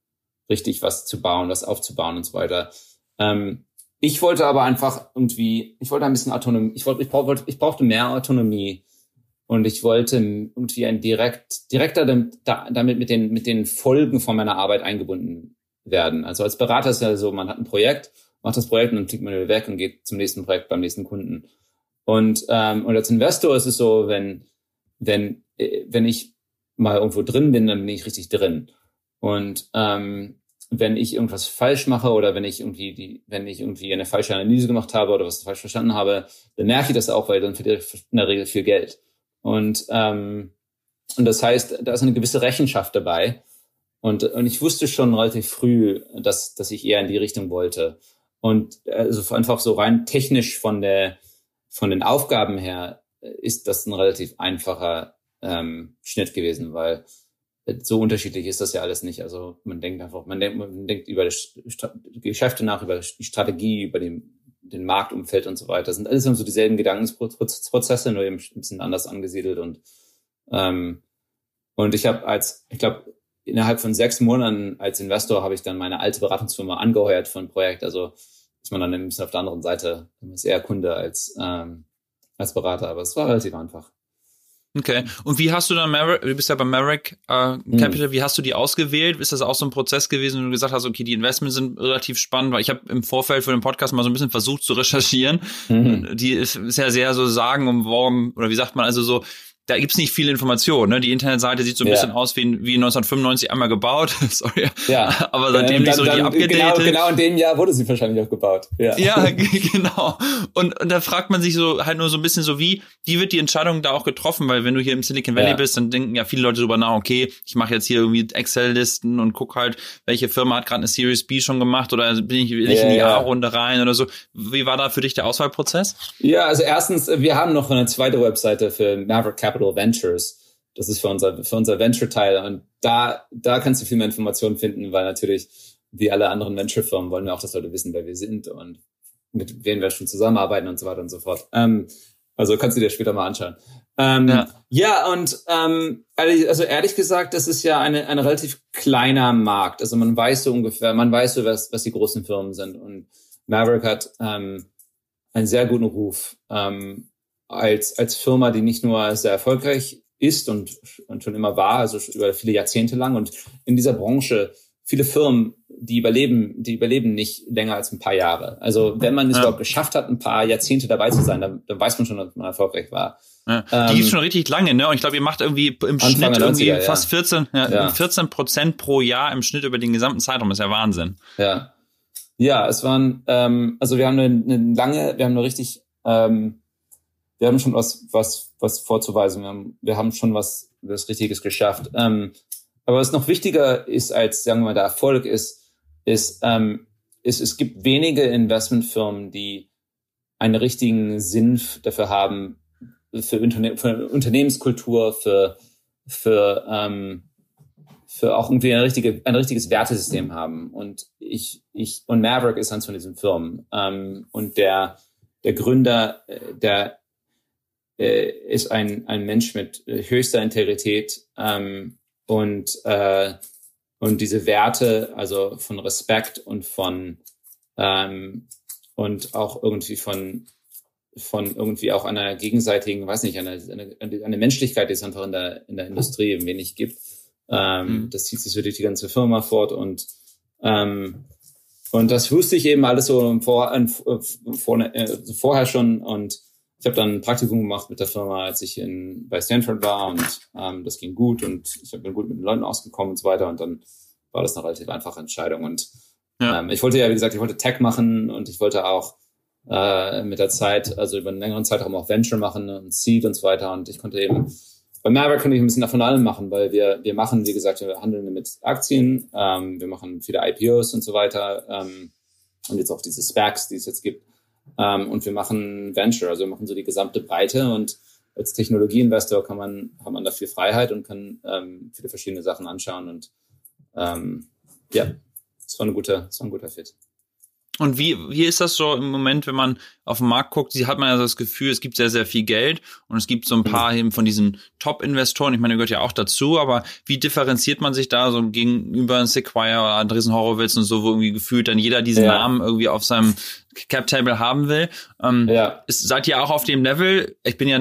richtig was zu bauen, was aufzubauen und so weiter. Ähm, ich wollte aber einfach irgendwie, ich wollte ein bisschen Autonomie, ich wollte, ich, brauch, ich brauchte mehr Autonomie und ich wollte irgendwie ein direkt, direkter damit mit den, mit den Folgen von meiner Arbeit eingebunden werden. Also als Berater ist ja so, man hat ein Projekt, macht das Projekt und dann klickt man wieder weg und geht zum nächsten Projekt beim nächsten Kunden. Und, ähm, und als Investor ist es so, wenn, wenn, äh, wenn ich mal irgendwo drin bin, dann bin ich richtig drin. Und ähm, wenn ich irgendwas falsch mache oder wenn ich irgendwie die, wenn ich irgendwie eine falsche Analyse gemacht habe oder was falsch verstanden habe, dann merke ich das auch, weil dann verliere ich in der Regel viel Geld. Und ähm, und das heißt, da ist eine gewisse Rechenschaft dabei. Und, und ich wusste schon relativ früh, dass, dass ich eher in die Richtung wollte. Und also einfach so rein technisch von der von den Aufgaben her äh, ist das ein relativ einfacher ähm, Schnitt gewesen, weil äh, so unterschiedlich ist das ja alles nicht. Also man denkt einfach, man denkt, man denkt über die Geschäfte nach, über die Strategie, über den, den Marktumfeld und so weiter. Das sind alles so dieselben Gedankensprozesse, nur eben ein bisschen anders angesiedelt und ähm, und ich habe als, ich glaube, innerhalb von sechs Monaten als Investor habe ich dann meine alte Beratungsfirma angeheuert ein Projekt. Also ist man dann ein bisschen auf der anderen Seite. Man ist eher Kunde als, ähm, als Berater, aber es war relativ einfach. Okay. Und wie hast du dann Maverick, du bist ja bei Maverick äh, Capital, mhm. wie hast du die ausgewählt? Ist das auch so ein Prozess gewesen, wo du gesagt hast, okay, die Investments sind relativ spannend, weil ich habe im Vorfeld für den Podcast mal so ein bisschen versucht zu recherchieren. Mhm. Die ist, ist ja sehr so sagen umworben, oder wie sagt man, also so, da gibt's nicht viel Information. Ne? Die Internetseite sieht so ein ja. bisschen aus wie, wie 1995 einmal gebaut. Sorry. Ja. Aber seitdem nicht so richtig abgedatet. Genau, genau in dem Jahr wurde sie wahrscheinlich auch gebaut. Ja, ja genau. Und, und da fragt man sich so halt nur so ein bisschen so, wie, wie wird die Entscheidung da auch getroffen? Weil wenn du hier im Silicon Valley ja. bist, dann denken ja viele Leute drüber nach, okay, ich mache jetzt hier irgendwie Excel-Listen und guck halt, welche Firma hat gerade eine Series B schon gemacht oder bin ich, will ich in die A-Runde rein oder so. Wie war da für dich der Auswahlprozess? Ja, also erstens, wir haben noch eine zweite Webseite für Maverick Capital Capital Ventures. Das ist für unser, für unser Venture-Teil. Und da, da kannst du viel mehr Informationen finden, weil natürlich, wie alle anderen Venture-Firmen, wollen wir auch, dass Leute wissen, wer wir sind und mit wem wir schon zusammenarbeiten und so weiter und so fort. Ähm, also kannst du dir später mal anschauen. Ähm, ja. ja, und ähm, also ehrlich gesagt, das ist ja eine, ein relativ kleiner Markt. Also man weiß so ungefähr, man weiß so, was, was die großen Firmen sind. Und Maverick hat ähm, einen sehr guten Ruf. Ähm, als, als Firma, die nicht nur sehr erfolgreich ist und, und schon immer war, also über viele Jahrzehnte lang. Und in dieser Branche viele Firmen, die überleben, die überleben nicht länger als ein paar Jahre. Also wenn man es ja. überhaupt geschafft hat, ein paar Jahrzehnte dabei zu sein, dann, dann weiß man schon, dass man erfolgreich war. Ja. Die ähm, ist schon richtig lange, ne? Und ich glaube, ihr macht irgendwie im Anfang Schnitt irgendwie 90er, fast 14, ja, ja. 14 Prozent pro Jahr im Schnitt über den gesamten Zeitraum. Das ist ja Wahnsinn. Ja. Ja, es waren, ähm, also wir haben eine, eine lange, wir haben eine richtig ähm, wir haben schon was, was, was vorzuweisen. Wir haben, wir haben schon was, was Richtiges geschafft. Ähm, aber was noch wichtiger ist als, sagen wir mal, der Erfolg ist, ist, ähm, ist, es gibt wenige Investmentfirmen, die einen richtigen Sinn dafür haben, für, Unterne für Unternehmenskultur, für, für, ähm, für auch irgendwie ein, richtige, ein richtiges Wertesystem haben. Und ich, ich, und Maverick ist eins von diesen Firmen. Ähm, und der, der Gründer, äh, der äh, ist ein, ein Mensch mit äh, höchster Integrität ähm, und, äh, und diese Werte, also von Respekt und von ähm, und auch irgendwie von von irgendwie auch einer gegenseitigen, weiß nicht, einer eine, eine Menschlichkeit, die es einfach in der in der Industrie ein wenig gibt. Ähm, mhm. Das zieht sich so durch die ganze Firma fort und ähm, und das wusste ich eben alles so vor, äh, vor, äh, vorher schon und ich habe dann ein Praktikum gemacht mit der Firma, als ich in, bei Stanford war und ähm, das ging gut und ich bin gut mit den Leuten ausgekommen und so weiter und dann war das eine relativ einfache Entscheidung und ja. ähm, ich wollte ja, wie gesagt, ich wollte Tech machen und ich wollte auch äh, mit der Zeit, also über einen längeren Zeitraum auch Venture machen und Seed und so weiter und ich konnte eben bei Maverick konnte ich ein bisschen davon allem machen, weil wir, wir machen, wie gesagt, wir handeln mit Aktien, ähm, wir machen viele IPOs und so weiter ähm, und jetzt auch diese SPACs, die es jetzt gibt. Ähm, und wir machen Venture, also wir machen so die gesamte Breite und als Technologieinvestor kann man, hat man da viel Freiheit und kann ähm, viele verschiedene Sachen anschauen und ähm, ja, das war, eine gute, das war ein guter Fit. Und wie, wie ist das so im Moment, wenn man auf den Markt guckt? Sie hat man ja das Gefühl, es gibt sehr, sehr viel Geld und es gibt so ein paar eben von diesen Top-Investoren. Ich meine, gehört ja auch dazu, aber wie differenziert man sich da so gegenüber Sequire oder Andresen Horowitz und so, wo irgendwie gefühlt dann jeder diesen ja. Namen irgendwie auf seinem Cap-Table haben will? Ähm, ja. ist, seid ihr auch auf dem Level? Ich bin ja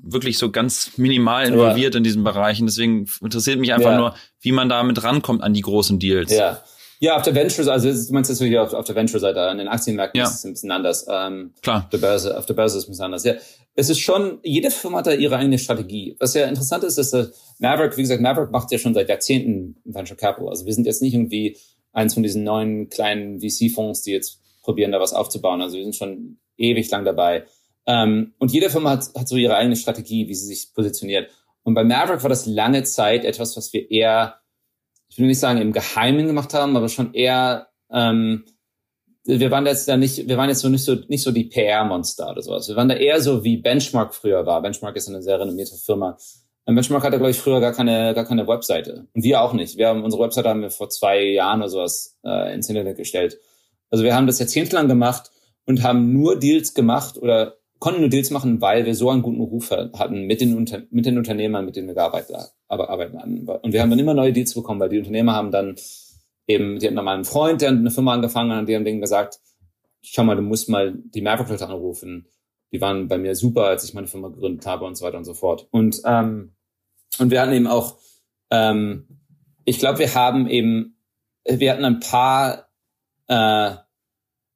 wirklich so ganz minimal involviert ja. in diesen Bereichen, deswegen interessiert mich einfach ja. nur, wie man damit rankommt an die großen Deals. Ja. Ja, auf der Venture, also du meinst jetzt hier auf, auf der Venture-Seite, an den Aktienmärkten ja. ist es ein bisschen anders. Ähm, Klar. Auf der Börse, auf der Börse ist es ein bisschen anders. Ja, es ist schon, jede Firma hat da ihre eigene Strategie. Was ja interessant ist, ist, dass Maverick, wie gesagt, Maverick macht ja schon seit Jahrzehnten Venture Capital. Also wir sind jetzt nicht irgendwie eins von diesen neuen kleinen VC-Fonds, die jetzt probieren, da was aufzubauen. Also wir sind schon ewig lang dabei. Ähm, und jede Firma hat, hat so ihre eigene Strategie, wie sie sich positioniert. Und bei Maverick war das lange Zeit etwas, was wir eher ich will nicht sagen im Geheimen gemacht haben, aber schon eher, ähm, wir waren jetzt da nicht, wir waren jetzt so nicht so nicht so die PR-Monster oder sowas. Wir waren da eher so wie Benchmark früher war. Benchmark ist eine sehr renommierte Firma. Benchmark hatte, glaube ich, früher gar keine, gar keine Webseite. Und wir auch nicht. Wir haben, unsere Webseite haben wir vor zwei Jahren oder sowas äh, ins Internet gestellt. Also wir haben das jahrzehntelang gemacht und haben nur Deals gemacht oder konnten nur Deals machen, weil wir so einen guten Ruf hatten mit den, Unter mit den Unternehmern, mit denen wir gearbeitet hatten. Und wir haben dann immer neue Deals bekommen, weil die Unternehmer haben dann eben, die hatten dann mal einen Freund, der eine Firma angefangen hat und die haben denen gesagt, schau mal, du musst mal die Maverick-Leute anrufen. Die waren bei mir super, als ich meine Firma gegründet habe und so weiter und so fort. Und, ähm, und wir hatten eben auch, ähm, ich glaube, wir haben eben, wir hatten ein paar äh,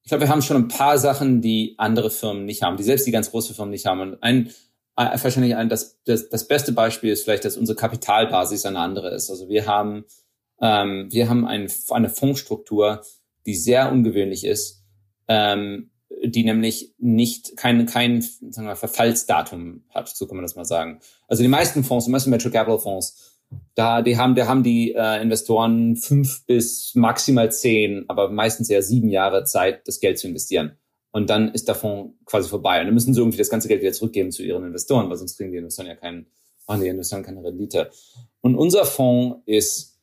ich glaube, wir haben schon ein paar Sachen, die andere Firmen nicht haben, die selbst die ganz große Firmen nicht haben. Und ein, wahrscheinlich ein, das, das, das beste Beispiel ist vielleicht, dass unsere Kapitalbasis eine andere ist. Also wir haben, ähm, wir haben ein, eine Fondsstruktur, die sehr ungewöhnlich ist, ähm, die nämlich nicht kein, kein sagen wir, Verfallsdatum hat, so kann man das mal sagen. Also die meisten Fonds, die meisten Metro Capital Fonds, da, die haben, da haben die äh, Investoren fünf bis maximal zehn, aber meistens eher sieben Jahre Zeit, das Geld zu investieren. Und dann ist der Fonds quasi vorbei. Und dann müssen sie irgendwie das ganze Geld wieder zurückgeben zu ihren Investoren, weil sonst kriegen die Investoren ja keinen, machen die Investoren keine Rendite. Und unser Fonds ist,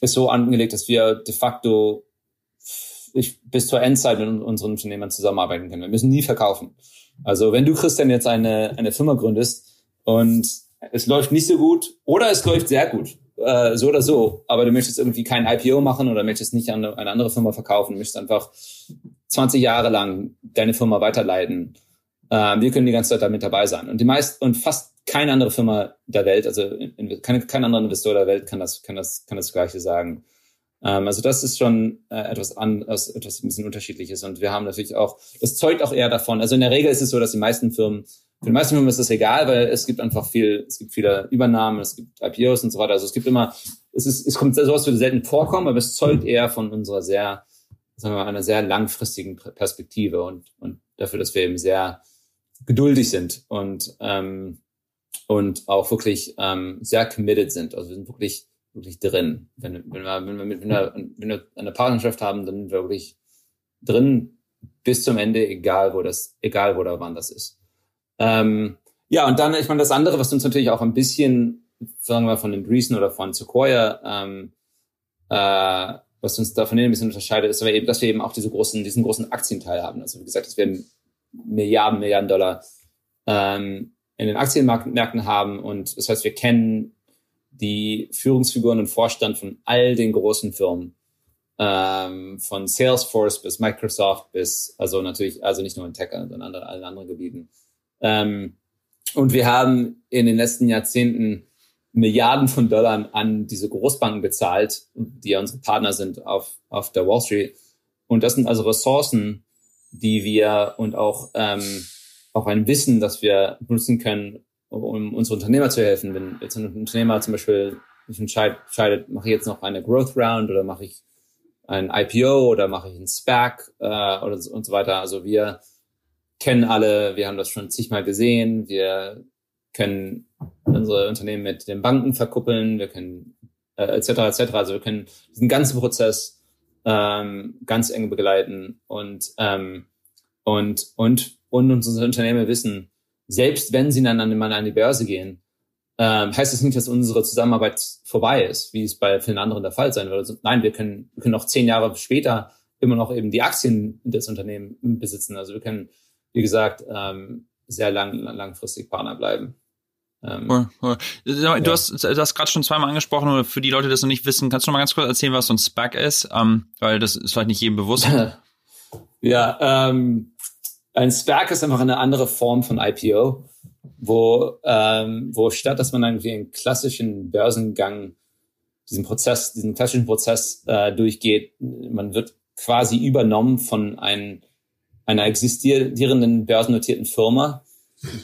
ist so angelegt, dass wir de facto bis zur Endzeit mit unseren Unternehmern zusammenarbeiten können. Wir müssen nie verkaufen. Also wenn du, Christian, jetzt eine, eine Firma gründest und es läuft nicht so gut oder es läuft sehr gut. Äh, so oder so. Aber du möchtest irgendwie kein IPO machen oder möchtest nicht an eine andere Firma verkaufen. Du möchtest einfach 20 Jahre lang deine Firma weiterleiten. Äh, wir können die ganze Zeit damit dabei sein. Und die meisten und fast keine andere Firma der Welt, also in, keine, kein anderer Investor der Welt kann das, kann das, kann das Gleiche sagen. Ähm, also das ist schon äh, etwas anderes, etwas ein bisschen unterschiedliches. Und wir haben natürlich auch, das zeugt auch eher davon. Also in der Regel ist es so, dass die meisten Firmen für die meisten Firmen ist das egal, weil es gibt einfach viel, es gibt viele Übernahmen, es gibt IPOs und so weiter. Also es gibt immer, es ist, es kommt sowas würde selten vorkommen, aber es zeugt eher von unserer sehr, sagen wir mal, einer sehr langfristigen Perspektive und, und dafür, dass wir eben sehr geduldig sind und, ähm, und auch wirklich ähm, sehr committed sind. Also wir sind wirklich, wirklich drin. Wenn, wenn, wir, wenn, wir, wenn, wir, wenn wir eine Partnerschaft haben, dann sind wir wirklich drin bis zum Ende, egal wo das, egal wo oder wann das ist. Ähm, ja, und dann, ich meine, das andere, was uns natürlich auch ein bisschen, sagen wir von den Andreessen oder von Sequoia, ähm, äh, was uns davon ein bisschen unterscheidet, ist aber eben, dass wir eben auch diese großen, diesen großen Aktienteil haben. Also wie gesagt, dass wir Milliarden, Milliarden Dollar ähm, in den Aktienmärkten haben und das heißt, wir kennen die Führungsfiguren und Vorstand von all den großen Firmen, ähm, von Salesforce bis Microsoft bis, also natürlich, also nicht nur in Tech, sondern in anderen, allen anderen Gebieten. Ähm, und wir haben in den letzten Jahrzehnten Milliarden von Dollar an diese Großbanken bezahlt, die ja unsere Partner sind auf, auf der Wall Street. Und das sind also Ressourcen, die wir und auch, ähm, auch ein Wissen, das wir benutzen können, um unsere Unternehmer zu helfen. Wenn jetzt ein Unternehmer zum Beispiel sich entscheidet, mache ich jetzt noch eine Growth Round oder mache ich ein IPO oder mache ich ein SPAC äh, oder und so weiter. Also wir kennen alle, wir haben das schon zigmal gesehen, wir können unsere Unternehmen mit den Banken verkuppeln, wir können äh, etc. etc. Also wir können diesen ganzen Prozess ähm, ganz eng begleiten und ähm, und und und unsere Unternehmen wissen, selbst wenn sie dann an, an die Börse gehen, ähm, heißt das nicht, dass unsere Zusammenarbeit vorbei ist, wie es bei vielen anderen der Fall sein würde. Also, nein, wir können, wir können auch zehn Jahre später immer noch eben die Aktien des Unternehmens besitzen. Also wir können, wie gesagt, ähm, sehr lang, langfristig Partner bleiben. Ähm, cool, cool. Du ja. hast das gerade schon zweimal angesprochen, oder für die Leute, die das noch nicht wissen, kannst du noch mal ganz kurz erzählen, was so ein SPAC ist? Ähm, weil das ist vielleicht nicht jedem bewusst. ja, ähm, ein SPAC ist einfach eine andere Form von IPO, wo, ähm, wo statt, dass man irgendwie einen klassischen Börsengang, diesen Prozess, diesen klassischen Prozess äh, durchgeht, man wird quasi übernommen von ein, einer existierenden börsennotierten Firma,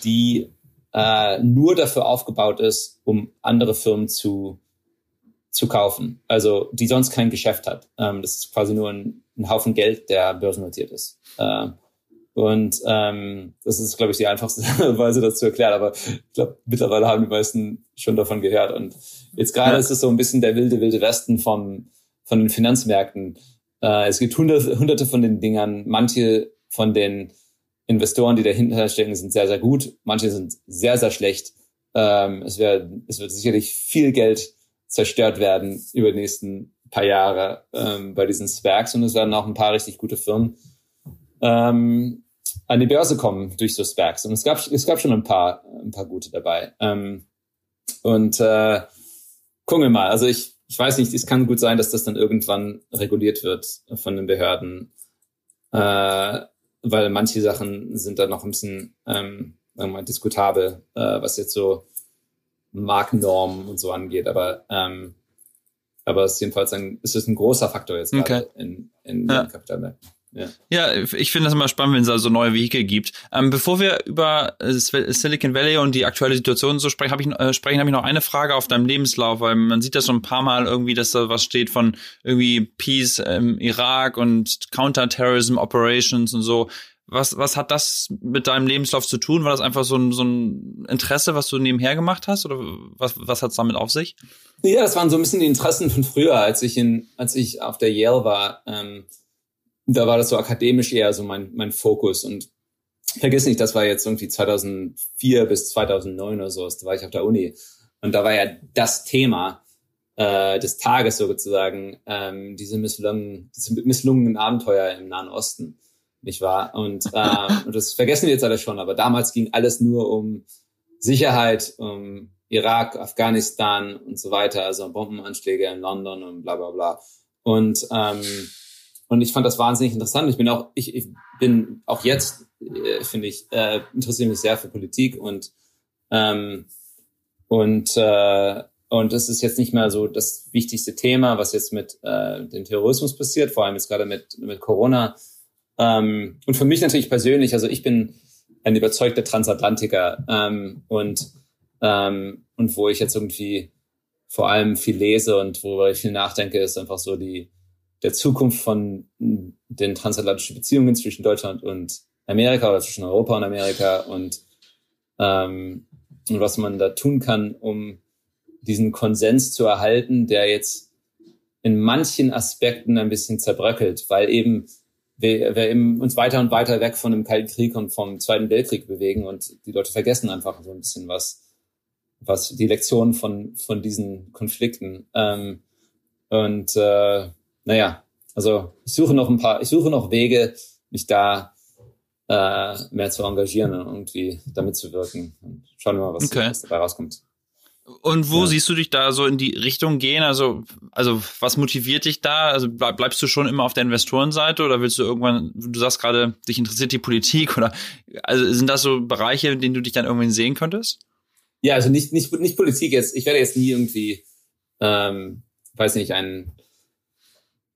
die äh, nur dafür aufgebaut ist, um andere Firmen zu, zu kaufen. Also die sonst kein Geschäft hat. Ähm, das ist quasi nur ein, ein Haufen Geld, der börsennotiert ist. Äh, und ähm, das ist, glaube ich, die einfachste Weise, das zu erklären. Aber ich glaube, mittlerweile haben die meisten schon davon gehört. Und jetzt gerade ja. ist es so ein bisschen der wilde, wilde Westen von, von den Finanzmärkten. Äh, es gibt hunderte, hunderte von den Dingern. Manche von den Investoren, die dahinter stecken, sind sehr, sehr gut. Manche sind sehr, sehr schlecht. Ähm, es, wär, es wird sicherlich viel Geld zerstört werden über die nächsten paar Jahre ähm, bei diesen Sparks. Und es werden auch ein paar richtig gute Firmen ähm, an die Börse kommen durch so Sparks. Und es gab, es gab schon ein paar, ein paar gute dabei. Ähm, und äh, gucken wir mal. Also ich, ich weiß nicht, es kann gut sein, dass das dann irgendwann reguliert wird von den Behörden. Äh, weil manche Sachen sind da noch ein bisschen ähm, sagen wir mal, diskutabel, äh, was jetzt so Markennormen und so angeht. Aber ähm, aber es ist jedenfalls ein, es ist ein großer Faktor jetzt gerade okay. in, in ja. den Kapitalmärkten. Ja. ja, ich finde das immer spannend, wenn es also neue Vehikel gibt. Ähm, bevor wir über äh, Silicon Valley und die aktuelle Situation so sprechen, habe ich, äh, sprechen, habe ich noch eine Frage auf deinem Lebenslauf, weil man sieht das so ein paar Mal irgendwie, dass da was steht von irgendwie Peace im Irak und Counterterrorism Operations und so. Was, was hat das mit deinem Lebenslauf zu tun? War das einfach so ein, so ein Interesse, was du nebenher gemacht hast? Oder was, was hat es damit auf sich? Ja, das waren so ein bisschen die Interessen von früher, als ich in, als ich auf der Yale war. Ähm, da war das so akademisch eher so mein, mein Fokus. Und vergiss nicht, das war jetzt irgendwie 2004 bis 2009 oder so, da war ich auf der Uni. Und da war ja das Thema äh, des Tages sozusagen, ähm, diese misslungenen, diese misslungenen Abenteuer im Nahen Osten, nicht wahr? Und, äh, und das vergessen wir jetzt alle schon, aber damals ging alles nur um Sicherheit, um Irak, Afghanistan und so weiter, also Bombenanschläge in London und bla bla bla. Und ähm, und ich fand das wahnsinnig interessant. Ich bin auch, ich, ich bin auch jetzt, äh, finde ich, äh, interessiere mich sehr für Politik und ähm, und äh, und es ist jetzt nicht mehr so das wichtigste Thema, was jetzt mit äh, dem Terrorismus passiert, vor allem jetzt gerade mit mit Corona. Ähm, und für mich natürlich persönlich, also ich bin ein überzeugter Transatlantiker ähm, und ähm, und wo ich jetzt irgendwie vor allem viel lese und worüber ich viel nachdenke, ist einfach so die der Zukunft von den transatlantischen Beziehungen zwischen Deutschland und Amerika oder zwischen Europa und Amerika und, ähm, und was man da tun kann, um diesen Konsens zu erhalten, der jetzt in manchen Aspekten ein bisschen zerbröckelt, weil eben wir, wir eben uns weiter und weiter weg von dem Kalten Krieg und vom Zweiten Weltkrieg bewegen und die Leute vergessen einfach so ein bisschen was, was die Lektionen von, von diesen Konflikten. Ähm, und äh, naja, also ich suche noch ein paar, ich suche noch Wege, mich da äh, mehr zu engagieren und irgendwie damit zu wirken. Und schauen wir mal, was, okay. was dabei rauskommt. Und wo ja. siehst du dich da so in die Richtung gehen? Also, also was motiviert dich da? Also bleib, bleibst du schon immer auf der Investorenseite oder willst du irgendwann, du sagst gerade, dich interessiert die Politik oder also sind das so Bereiche, in denen du dich dann irgendwann sehen könntest? Ja, also nicht, nicht, nicht Politik jetzt. Ich werde jetzt nie irgendwie, ähm, weiß nicht, ein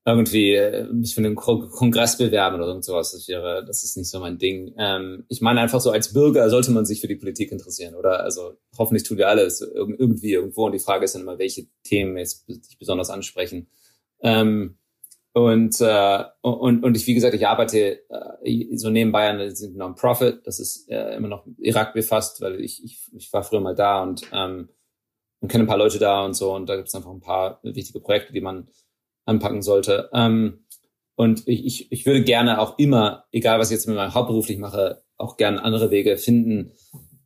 irgendwie äh, mich für einen Kongress bewerben oder irgend sowas. Das wäre, das ist nicht so mein Ding. Ähm, ich meine einfach so als Bürger sollte man sich für die Politik interessieren, oder? Also hoffentlich tun wir alles irgendwie irgendwo. Und die Frage ist dann immer, welche Themen jetzt dich besonders ansprechen. Ähm, und, äh, und, und ich, wie gesagt, ich arbeite äh, so nebenbei an einem Non-Profit. Das ist äh, immer noch Irak befasst, weil ich, ich, ich war früher mal da und, ähm, und kenne ein paar Leute da und so. Und da gibt es einfach ein paar wichtige Projekte, die man anpacken sollte. Ähm, und ich, ich, ich würde gerne auch immer, egal was ich jetzt mit meinem hauptberuflich mache, auch gerne andere Wege finden,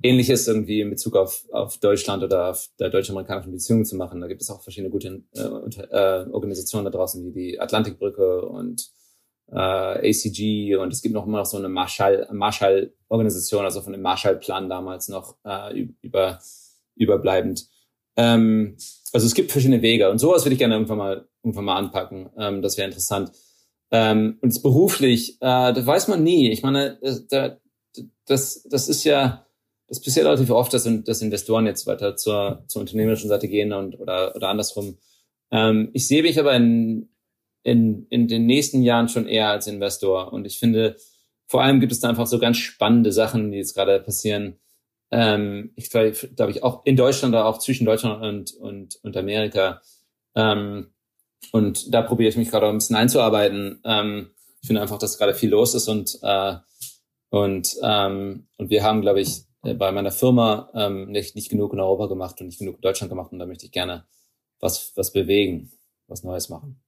Ähnliches irgendwie in Bezug auf, auf Deutschland oder auf der deutsch-amerikanischen Beziehungen zu machen. Da gibt es auch verschiedene gute äh, äh, Organisationen da draußen, wie die Atlantikbrücke und äh, ACG und es gibt noch immer noch so eine Marshall, Marshall-Organisation, also von dem Marshall-Plan damals noch äh, über, überbleibend. Ähm, also es gibt verschiedene Wege und sowas würde ich gerne irgendwann mal irgendwann mal anpacken. Ähm, das wäre interessant. Ähm, und beruflich, äh, das weiß man nie. Ich meine, da, das, das ist ja, das passiert relativ oft, dass, dass Investoren jetzt weiter zur, zur unternehmerischen Seite gehen und oder, oder andersrum. Ähm, ich sehe mich aber in, in, in den nächsten Jahren schon eher als Investor. Und ich finde, vor allem gibt es da einfach so ganz spannende Sachen, die jetzt gerade passieren. Ähm, ich glaube ich auch in Deutschland oder auch zwischen Deutschland und, und, und Amerika. Ähm, und da probiere ich mich gerade ein bisschen einzuarbeiten. Ähm, ich finde einfach, dass gerade viel los ist und äh, und ähm, und wir haben, glaube ich, äh, bei meiner Firma ähm, nicht, nicht genug in Europa gemacht und nicht genug in Deutschland gemacht und da möchte ich gerne was was bewegen, was Neues machen.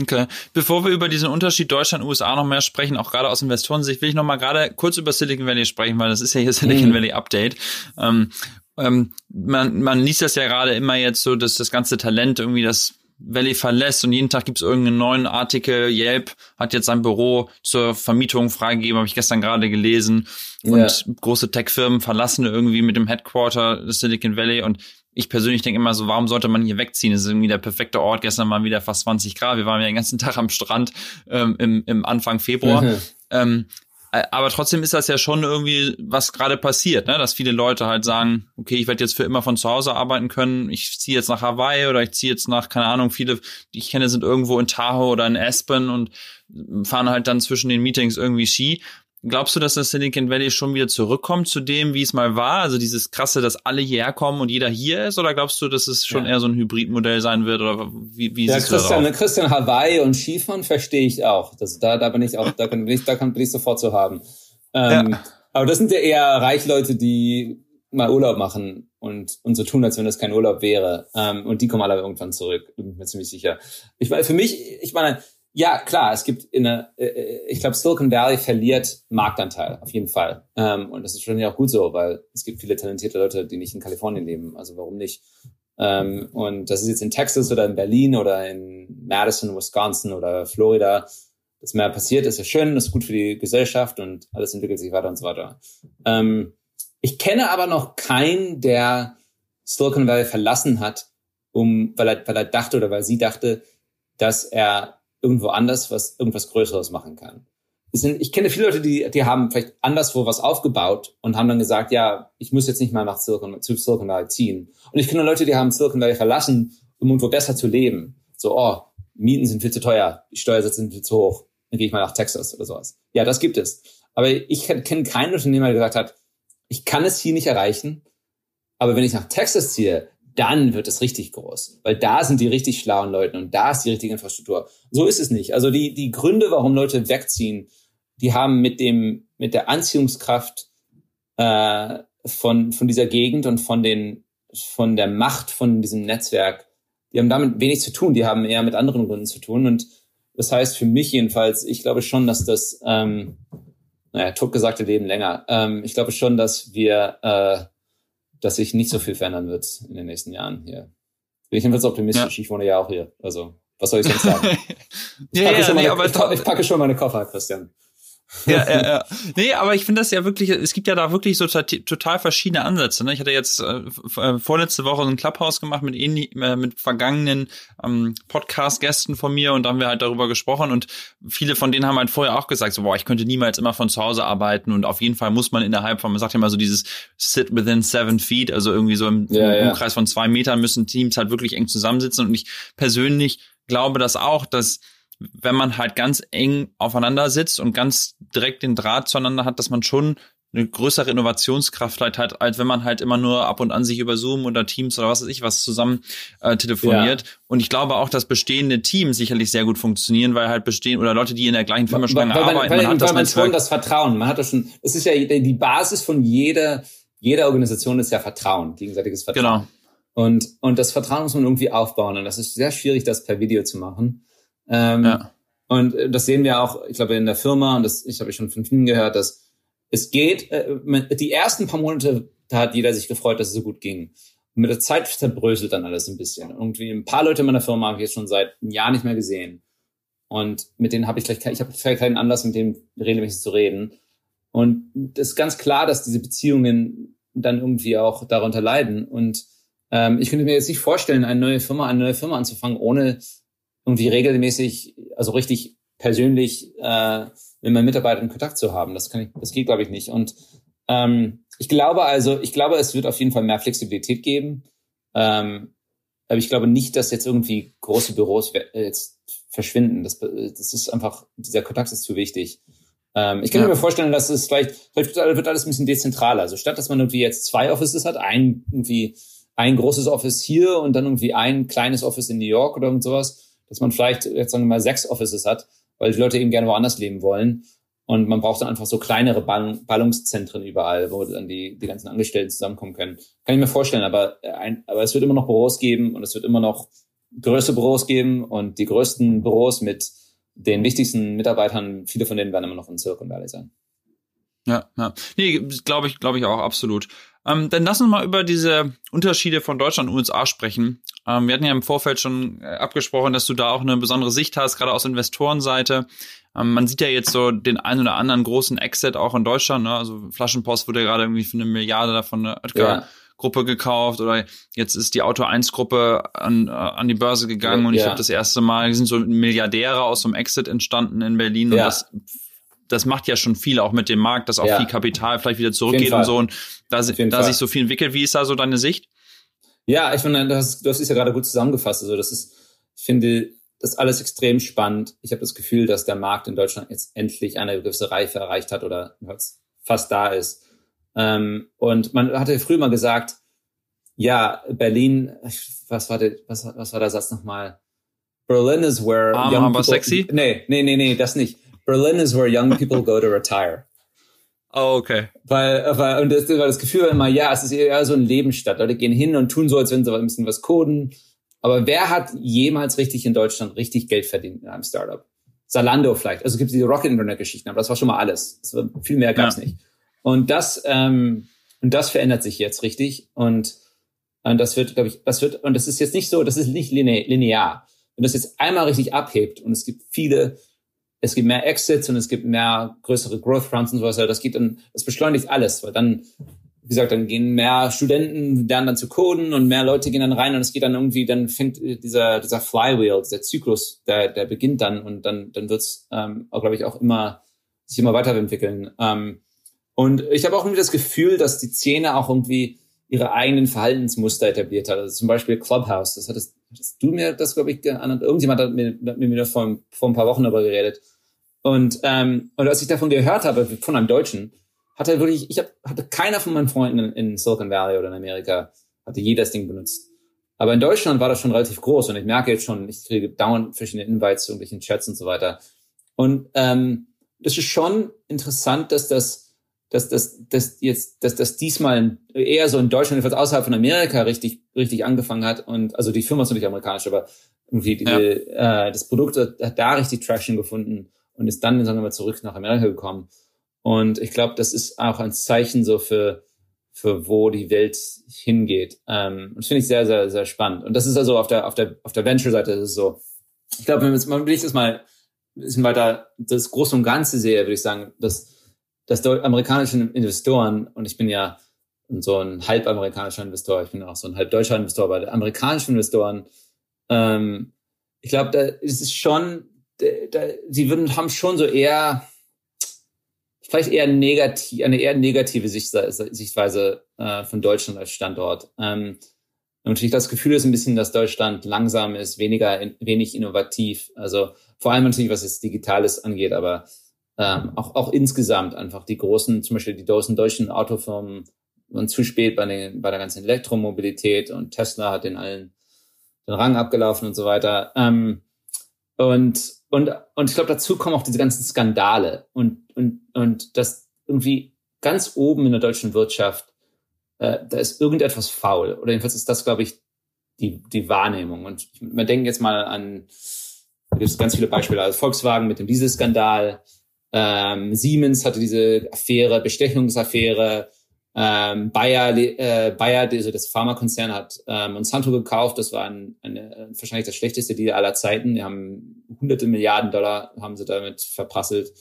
Okay. Bevor wir über diesen Unterschied Deutschland-USA noch mehr sprechen, auch gerade aus Investorensicht, will ich noch mal gerade kurz über Silicon Valley sprechen, weil das ist ja hier Silicon mhm. Valley Update. Ähm, ähm, man, man liest das ja gerade immer jetzt so, dass das ganze Talent irgendwie das Valley verlässt und jeden Tag gibt es irgendeinen neuen Artikel. Yelp hat jetzt sein Büro zur Vermietung freigegeben, habe ich gestern gerade gelesen. Und ja. große Tech-Firmen verlassen irgendwie mit dem Headquarter Silicon Valley. Und ich persönlich denke immer so, warum sollte man hier wegziehen? Das ist irgendwie der perfekte Ort. Gestern waren wieder fast 20 Grad. Wir waren ja den ganzen Tag am Strand ähm, im, im Anfang Februar. Mhm. Ähm, äh, aber trotzdem ist das ja schon irgendwie, was gerade passiert, ne? dass viele Leute halt sagen, okay, ich werde jetzt für immer von zu Hause arbeiten können, ich ziehe jetzt nach Hawaii oder ich ziehe jetzt nach, keine Ahnung, viele, die ich kenne, sind irgendwo in Tahoe oder in Aspen und fahren halt dann zwischen den Meetings irgendwie Ski. Glaubst du, dass das Silicon Valley schon wieder zurückkommt zu dem, wie es mal war? Also dieses krasse, dass alle hierher kommen und jeder hier ist? Oder glaubst du, dass es schon ja. eher so ein Hybridmodell sein wird? Oder wie, wie ja, Christian, Christian Hawaii und Skifahren verstehe ich auch. Das, da, da bin ich auch, da kann ich, da bin ich sofort zu haben. Ähm, ja. Aber das sind ja eher Reichleute, die mal Urlaub machen und, und so tun, als wenn das kein Urlaub wäre. Ähm, und die kommen alle irgendwann zurück, bin ich mir ziemlich sicher. Ich meine, für mich, ich meine, ja, klar, es gibt in der, äh, äh, ich glaube, Silicon Valley verliert Marktanteil, auf jeden Fall. Ähm, und das ist ja auch gut so, weil es gibt viele talentierte Leute, die nicht in Kalifornien leben. Also warum nicht? Ähm, und das ist jetzt in Texas oder in Berlin oder in Madison, Wisconsin oder Florida, dass mehr passiert, ist ja schön, ist gut für die Gesellschaft und alles entwickelt sich weiter und so weiter. Ähm, ich kenne aber noch keinen, der Silicon Valley verlassen hat, um, weil er, weil er dachte oder weil sie dachte, dass er irgendwo anders was, irgendwas Größeres machen kann. Ich kenne viele Leute, die, die haben vielleicht anderswo was aufgebaut und haben dann gesagt, ja, ich muss jetzt nicht mal nach Silicon, zu Silicon Valley ziehen. Und ich kenne Leute, die haben Silicon Valley verlassen, um irgendwo besser zu leben. So, oh, Mieten sind viel zu teuer, die Steuersätze sind viel zu hoch, dann gehe ich mal nach Texas oder sowas. Ja, das gibt es. Aber ich kenne keinen Unternehmer, der gesagt hat, ich kann es hier nicht erreichen, aber wenn ich nach Texas ziehe, dann wird es richtig groß, weil da sind die richtig schlauen Leute und da ist die richtige Infrastruktur. So ist es nicht. Also die, die Gründe, warum Leute wegziehen, die haben mit dem, mit der Anziehungskraft äh, von, von dieser Gegend und von den, von der Macht von diesem Netzwerk, die haben damit wenig zu tun, die haben eher mit anderen Gründen zu tun. Und das heißt für mich jedenfalls, ich glaube schon, dass das, ähm, naja, totgesagte Leben länger. Ähm, ich glaube schon, dass wir äh, dass sich nicht so viel verändern wird in den nächsten Jahren hier. Bin ich jedenfalls optimistisch. Ja. Ich wohne ja auch hier. Also, was soll ich sonst sagen? Ich, ja, packe, ja, schon nee, meine, ich, ich, packe schon meine Koffer, Christian. ja, ja, ja. Nee, aber ich finde das ja wirklich, es gibt ja da wirklich so total verschiedene Ansätze. Ne? Ich hatte jetzt äh, äh vorletzte Woche so ein Clubhouse gemacht mit, äh, mit vergangenen ähm, Podcast-Gästen von mir und da haben wir halt darüber gesprochen und viele von denen haben halt vorher auch gesagt, so, boah, ich könnte niemals immer von zu Hause arbeiten und auf jeden Fall muss man innerhalb von, man sagt ja immer so dieses sit within seven feet, also irgendwie so im, ja, im Umkreis von zwei Metern müssen Teams halt wirklich eng zusammensitzen und ich persönlich glaube das auch, dass wenn man halt ganz eng aufeinander sitzt und ganz direkt den Draht zueinander hat, dass man schon eine größere Innovationskraft halt hat, als wenn man halt immer nur ab und an sich über Zoom oder Teams oder was weiß ich was zusammen äh, telefoniert. Ja. Und ich glaube auch, dass bestehende Teams sicherlich sehr gut funktionieren, weil halt bestehen oder Leute, die in der gleichen Firma schon lange arbeiten, weil, man hat das man schon das Vertrauen. Man hat das schon. Es ist ja die Basis von jeder jeder Organisation ist ja Vertrauen, gegenseitiges Vertrauen. Genau. Und und das Vertrauen muss man irgendwie aufbauen und das ist sehr schwierig, das per Video zu machen. Ähm, ja. Und äh, das sehen wir auch, ich glaube, in der Firma, und das ich habe schon von vielen gehört, dass es geht, äh, die ersten paar Monate, da hat jeder sich gefreut, dass es so gut ging. Und mit der Zeit zerbröselt dann alles ein bisschen. Irgendwie ein paar Leute in meiner Firma habe ich jetzt schon seit einem Jahr nicht mehr gesehen. Und mit denen habe ich gleich, ich habe vielleicht keinen Anlass, mit denen regelmäßig zu reden. Und das ist ganz klar, dass diese Beziehungen dann irgendwie auch darunter leiden. Und ähm, ich könnte mir jetzt nicht vorstellen, eine neue Firma, eine neue Firma anzufangen, ohne irgendwie regelmäßig, also richtig persönlich äh, mit meinen Mitarbeitern in Kontakt zu haben. Das kann ich, das geht, glaube ich, nicht. Und ähm, ich glaube also, ich glaube, es wird auf jeden Fall mehr Flexibilität geben. Ähm, aber ich glaube nicht, dass jetzt irgendwie große Büros jetzt verschwinden. Das, das ist einfach, dieser Kontakt ist zu wichtig. Ähm, ich kann ja. mir vorstellen, dass es vielleicht, vielleicht wird alles ein bisschen dezentraler. Also statt, dass man irgendwie jetzt zwei Offices hat, ein irgendwie ein großes Office hier und dann irgendwie ein kleines Office in New York oder irgend sowas, dass man vielleicht jetzt sagen wir mal sechs Offices hat, weil die Leute eben gerne woanders leben wollen. Und man braucht dann einfach so kleinere Ballung, Ballungszentren überall, wo dann die, die ganzen Angestellten zusammenkommen können. Kann ich mir vorstellen, aber, äh, ein, aber es wird immer noch Büros geben und es wird immer noch größere Büros geben und die größten Büros mit den wichtigsten Mitarbeitern, viele von denen werden immer noch in Silicon Valley sein. Ja, ja. Nee, glaube ich, glaube ich auch absolut. Ähm, dann lass uns mal über diese Unterschiede von Deutschland und USA sprechen. Ähm, wir hatten ja im Vorfeld schon äh, abgesprochen, dass du da auch eine besondere Sicht hast, gerade aus Investorenseite. Ähm, man sieht ja jetzt so den einen oder anderen großen Exit auch in Deutschland. Ne? Also Flaschenpost wurde ja gerade irgendwie für eine Milliarde davon eine Oetker ja. Gruppe gekauft oder jetzt ist die Auto 1 Gruppe an, äh, an die Börse gegangen ja, und ich ja. habe das erste Mal, sind so Milliardäre aus so einem Exit entstanden in Berlin und das das macht ja schon viel auch mit dem Markt, dass auch ja. viel Kapital vielleicht wieder zurückgeht und so und da, da sich so viel entwickelt. Wie ist da so deine Sicht? Ja, ich finde, das, das ist ja gerade gut zusammengefasst. Also das ist, ich finde, das alles extrem spannend. Ich habe das Gefühl, dass der Markt in Deutschland jetzt endlich eine gewisse Reife erreicht hat oder fast da ist. Ähm, und man hatte früher mal gesagt, ja, Berlin, was war der, was, was war der Satz nochmal? Berlin is where Arm, young aber people, sexy? Nee, nee, nee, nee, das nicht. Berlin is where young people go to retire. Oh, okay. Weil, weil und das war das Gefühl war immer, ja, es ist eher so ein Lebensstadt. Leute gehen hin und tun so, als wenn sie ein bisschen was coden. Aber wer hat jemals richtig in Deutschland richtig Geld verdient in einem Startup? Salando vielleicht. Also es gibt diese Rocket Internet Geschichten, aber das war schon mal alles. War, viel mehr gab's ja. nicht. Und das, ähm, und das verändert sich jetzt richtig. Und, und das wird, glaube ich, das wird, und das ist jetzt nicht so, das ist nicht linear. Wenn das jetzt einmal richtig abhebt und es gibt viele es gibt mehr Exits und es gibt mehr größere Growth Rounds und sowas. Das geht dann, das beschleunigt alles, weil dann, wie gesagt, dann gehen mehr Studenten lernen dann zu coden und mehr Leute gehen dann rein und es geht dann irgendwie, dann fängt dieser, dieser Flywheel, dieser Zyklus, der, der beginnt dann und dann, dann wird's, ähm, glaube ich, auch immer, sich immer weiterentwickeln. Ähm, und ich habe auch irgendwie das Gefühl, dass die Szene auch irgendwie ihre eigenen Verhaltensmuster etabliert hat. Also zum Beispiel Clubhouse, das hattest, hattest du mir das, glaube ich, geändert. Irgendjemand hat mit, mit mir vor, vor ein paar Wochen darüber geredet. Und, ähm, und als ich davon gehört habe, von einem Deutschen, hatte wirklich, ich hab, hatte keiner von meinen Freunden in, in Silicon Valley oder in Amerika, hatte jedes Ding benutzt. Aber in Deutschland war das schon relativ groß und ich merke jetzt schon, ich kriege dauernd verschiedene Invites zu irgendwelchen Chats und so weiter. Und ähm, das ist schon interessant, dass das, dass das, dass jetzt, dass das diesmal eher so in Deutschland, jedenfalls außerhalb von Amerika richtig, richtig angefangen hat. Und also die Firma ist natürlich amerikanisch, aber irgendwie die, ja. äh, das Produkt hat da richtig Traction gefunden und ist dann, sagen wir mal, zurück nach Amerika gekommen. Und ich glaube, das ist auch ein Zeichen so für, für wo die Welt hingeht. Ähm, das finde ich sehr, sehr, sehr spannend. Und das ist also auf der, auf der, auf der Venture-Seite ist es so. Ich glaube, wenn man ich das mal ein bisschen weiter das Große und Ganze sehe, würde ich sagen, dass, dass amerikanische Investoren, und ich bin ja so ein halb amerikanischer Investor, ich bin auch so ein halb deutscher Investor, aber amerikanische Investoren, ähm, ich glaube, da ist es schon, sie würden, haben schon so eher, vielleicht eher negativ, eine eher negative Sichtweise äh, von Deutschland als Standort. Ähm, natürlich das Gefühl ist ein bisschen, dass Deutschland langsam ist, weniger, wenig innovativ. Also vor allem natürlich, was es Digitales angeht, aber ähm, auch, auch insgesamt einfach die großen, zum Beispiel die großen deutschen Autofirmen waren zu spät bei, den, bei der ganzen Elektromobilität und Tesla hat den allen den Rang abgelaufen und so weiter. Ähm, und, und, und ich glaube, dazu kommen auch diese ganzen Skandale und, und, und das irgendwie ganz oben in der deutschen Wirtschaft, äh, da ist irgendetwas faul. Oder jedenfalls ist das, glaube ich, die, die Wahrnehmung. Und man denkt jetzt mal an, da gibt es ganz viele Beispiele, also Volkswagen mit dem Dieselskandal, ähm, Siemens hatte diese Affäre, Bestechungsaffäre, ähm, Bayer, äh, Bayer, also das Pharmakonzern hat äh, Monsanto gekauft. Das war ein, eine, wahrscheinlich das schlechteste Deal aller Zeiten. Die haben hunderte Milliarden Dollar haben sie damit verprasselt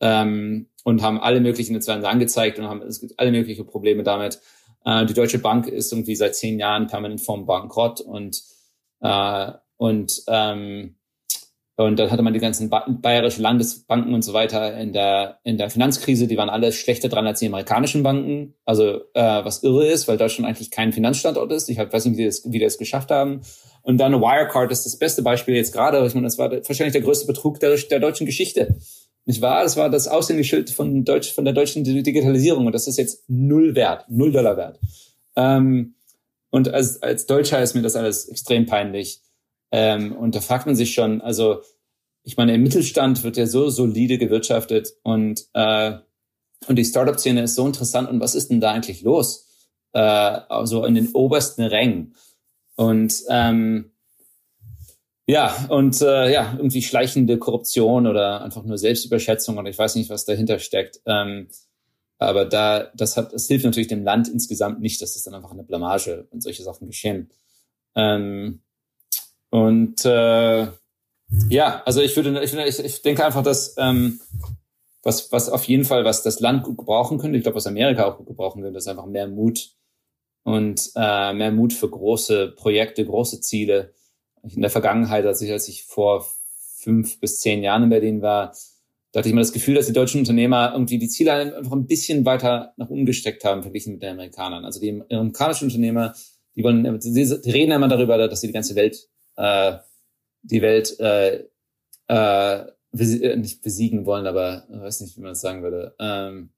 ähm, und haben alle möglichen Netzwerke angezeigt und haben es gibt alle möglichen Probleme damit. Äh, die Deutsche Bank ist irgendwie seit zehn Jahren permanent vorm Bankrott und äh, und ähm, und dann hatte man die ganzen ba bayerische Landesbanken und so weiter in der, in der Finanzkrise, die waren alle schlechter dran als die amerikanischen Banken. Also äh, was irre ist, weil Deutschland eigentlich kein Finanzstandort ist. Ich hab, weiß nicht, wie die, das, wie die das geschafft haben. Und dann Wirecard ist das beste Beispiel jetzt gerade. Ich meine, das war wahrscheinlich der größte Betrug der, der deutschen Geschichte. Nicht wahr? Das war das Aushängeschild von, Deutsch, von der deutschen Digitalisierung. Und das ist jetzt null wert, null Dollar wert. Ähm, und als, als Deutscher ist mir das alles extrem peinlich. Ähm, und da fragt man sich schon, also ich meine, im Mittelstand wird ja so solide gewirtschaftet und, äh, und die Startup-Szene ist so interessant. Und was ist denn da eigentlich los? Äh, also in den obersten Rängen. Und ähm, ja, und äh, ja, irgendwie schleichende Korruption oder einfach nur Selbstüberschätzung oder ich weiß nicht, was dahinter steckt. Ähm, aber da, das hat, das hilft natürlich dem Land insgesamt nicht, dass es dann einfach eine Blamage und solche Sachen geschehen. Ähm, und äh, ja, also ich würde, ich, ich, denke einfach, dass ähm, was, was auf jeden Fall, was das Land gut gebrauchen könnte, ich glaube, was Amerika auch gut gebrauchen könnte, ist einfach mehr Mut und äh, mehr Mut für große Projekte, große Ziele. In der Vergangenheit, als ich, als ich vor fünf bis zehn Jahren in Berlin war, da hatte ich immer das Gefühl, dass die deutschen Unternehmer irgendwie die Ziele einfach ein bisschen weiter nach unten gesteckt haben, verglichen mit den Amerikanern. Also die amerikanischen Unternehmer, die wollen, die reden immer darüber, dass sie die ganze Welt äh, die Welt äh, äh, nicht besiegen wollen, aber ich weiß nicht, wie man das sagen würde. Ähm,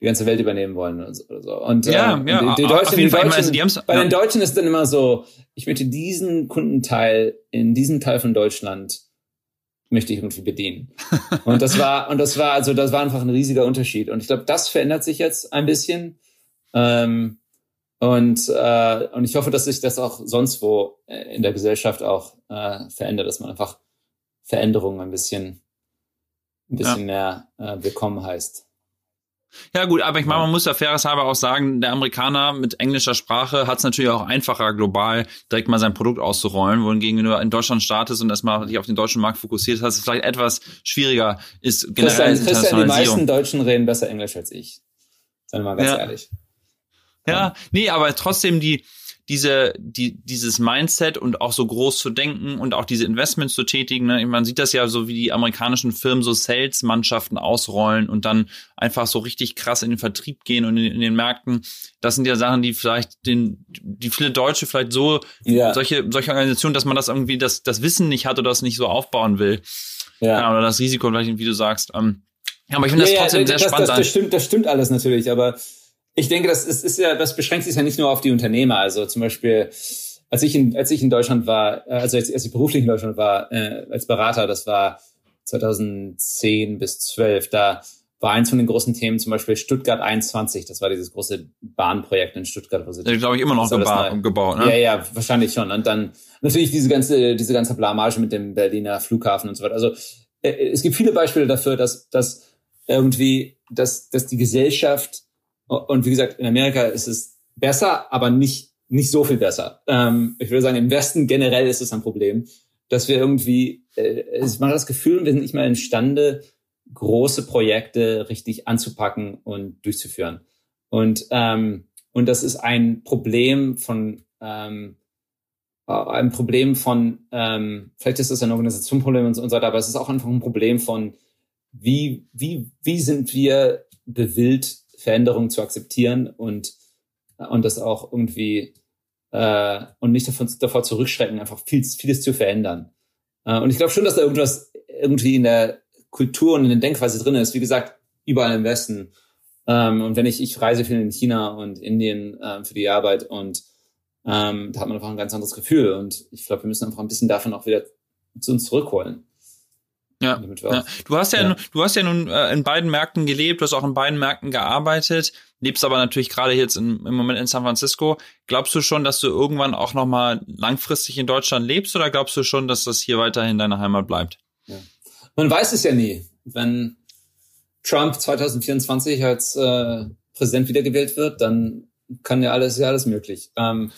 die ganze Welt übernehmen wollen oder so. Und, ja, ähm, ja, die, die Deutschen, die Deutschen also die bei ja. den Deutschen ist dann immer so, ich möchte diesen Kundenteil in diesem Teil von Deutschland möchte ich irgendwie bedienen. und das war, und das war, also das war einfach ein riesiger Unterschied. Und ich glaube, das verändert sich jetzt ein bisschen. Ähm, und, äh, und ich hoffe, dass sich das auch sonst wo äh, in der Gesellschaft auch äh, verändert, dass man einfach Veränderungen ein bisschen, ein bisschen ja. mehr äh, willkommen heißt. Ja gut, aber ich meine, man muss ja fairerweise auch sagen, der Amerikaner mit englischer Sprache hat es natürlich auch einfacher, global direkt mal sein Produkt auszurollen, wohingegen wenn du in Deutschland startest und erstmal dich auf den deutschen Markt fokussiert hast, es vielleicht etwas schwieriger ist generell Christian, Christian, die meisten Deutschen reden besser Englisch als ich. Seien wir mal ganz ja. ehrlich. Ja, nee, aber trotzdem die, diese, die, dieses Mindset und auch so groß zu denken und auch diese Investments zu tätigen. Ne? Man sieht das ja so, wie die amerikanischen Firmen so Sales-Mannschaften ausrollen und dann einfach so richtig krass in den Vertrieb gehen und in, in, den Märkten. Das sind ja Sachen, die vielleicht den, die viele Deutsche vielleicht so, ja. solche, solche Organisationen, dass man das irgendwie, das, das Wissen nicht hat oder das nicht so aufbauen will. Ja. ja oder das Risiko vielleicht, wie du sagst. Ähm, ja, aber ich finde das ja, trotzdem sehr das, spannend. Das, das, stimmt, das stimmt alles natürlich, aber ich denke, das ist, ist ja, das beschränkt sich ja nicht nur auf die Unternehmer. Also zum Beispiel, als ich in, als ich in Deutschland war, äh, also als, als ich beruflich in Deutschland war, äh, als Berater, das war 2010 bis 12, da war eins von den großen Themen zum Beispiel Stuttgart 21. Das war dieses große Bahnprojekt in Stuttgart. Wo sie ja, glaube ich, immer noch geba gebaut, ne? Ja, ja, wahrscheinlich schon. Und dann natürlich diese ganze, diese ganze Blamage mit dem Berliner Flughafen und so weiter. Also äh, es gibt viele Beispiele dafür, dass, dass irgendwie, dass, dass die Gesellschaft und wie gesagt, in Amerika ist es besser, aber nicht, nicht so viel besser. Ähm, ich würde sagen, im Westen generell ist es ein Problem. dass wir irgendwie, äh, war das Gefühl, wir sind nicht mehr imstande, große Projekte richtig anzupacken und durchzuführen. Und, ähm, und das ist ein Problem von, ähm, äh, ein Problem von, ähm, vielleicht ist das ein Organisationproblem und so weiter, aber es ist auch einfach ein Problem von, wie, wie, wie sind wir gewillt, Veränderungen zu akzeptieren und, und das auch irgendwie äh, und nicht davon, davor zurückschrecken, einfach viel, vieles zu verändern. Äh, und ich glaube schon, dass da irgendwas irgendwie in der Kultur und in der Denkweise drin ist. Wie gesagt, überall im Westen. Ähm, und wenn ich, ich reise viel in China und Indien ähm, für die Arbeit und ähm, da hat man einfach ein ganz anderes Gefühl. Und ich glaube, wir müssen einfach ein bisschen davon auch wieder zu uns zurückholen. Ja, ja. Du hast ja, ja, du hast ja nun äh, in beiden Märkten gelebt, du hast auch in beiden Märkten gearbeitet, lebst aber natürlich gerade jetzt in, im Moment in San Francisco. Glaubst du schon, dass du irgendwann auch noch mal langfristig in Deutschland lebst oder glaubst du schon, dass das hier weiterhin deine Heimat bleibt? Ja. Man weiß es ja nie. Wenn Trump 2024 als äh, Präsident wiedergewählt wird, dann kann ja alles ja alles möglich. Ähm,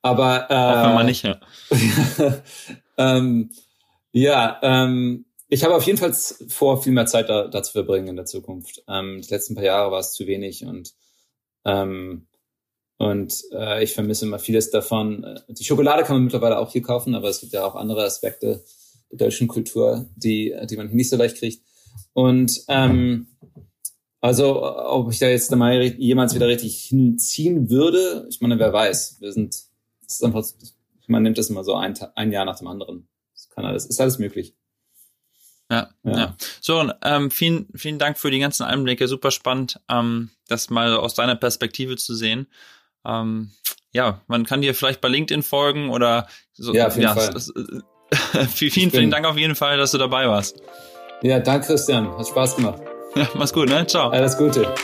aber äh, Hoffen wir nicht, ja. ähm, ja, ähm, ich habe auf jeden Fall vor, viel mehr Zeit da, da zu verbringen in der Zukunft. Ähm, die letzten paar Jahre war es zu wenig und ähm, und äh, ich vermisse immer vieles davon. Die Schokolade kann man mittlerweile auch hier kaufen, aber es gibt ja auch andere Aspekte der deutschen Kultur, die die man hier nicht so leicht kriegt. Und ähm, also, ob ich da jetzt mal jemals wieder richtig hinziehen würde, ich meine, wer weiß. Wir sind, das ist einfach, man nimmt das immer so ein, ein Jahr nach dem anderen. Das kann alles, ist alles möglich. Ja, ja. ja. So, ähm, vielen, vielen Dank für die ganzen Einblicke. Super spannend, ähm, das mal aus deiner Perspektive zu sehen. Ähm, ja, man kann dir vielleicht bei LinkedIn folgen oder so. Ja, auf jeden ja, Fall. Das, äh, vielen, vielen Dank auf jeden Fall, dass du dabei warst. Ja, danke Christian. Hat Spaß gemacht. Ja, mach's gut, ne? Ciao. Alles Gute.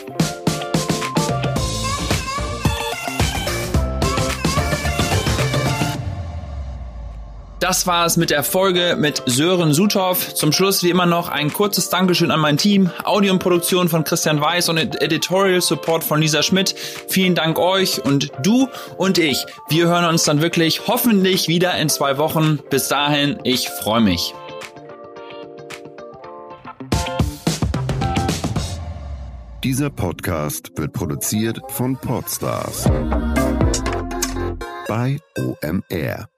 Das war es mit der Folge mit Sören Suthoff. Zum Schluss wie immer noch ein kurzes Dankeschön an mein Team, Audio und Produktion von Christian Weiß und Editorial Support von Lisa Schmidt. Vielen Dank euch und du und ich. Wir hören uns dann wirklich hoffentlich wieder in zwei Wochen. Bis dahin, ich freue mich. Dieser Podcast wird produziert von Podstars bei OMR.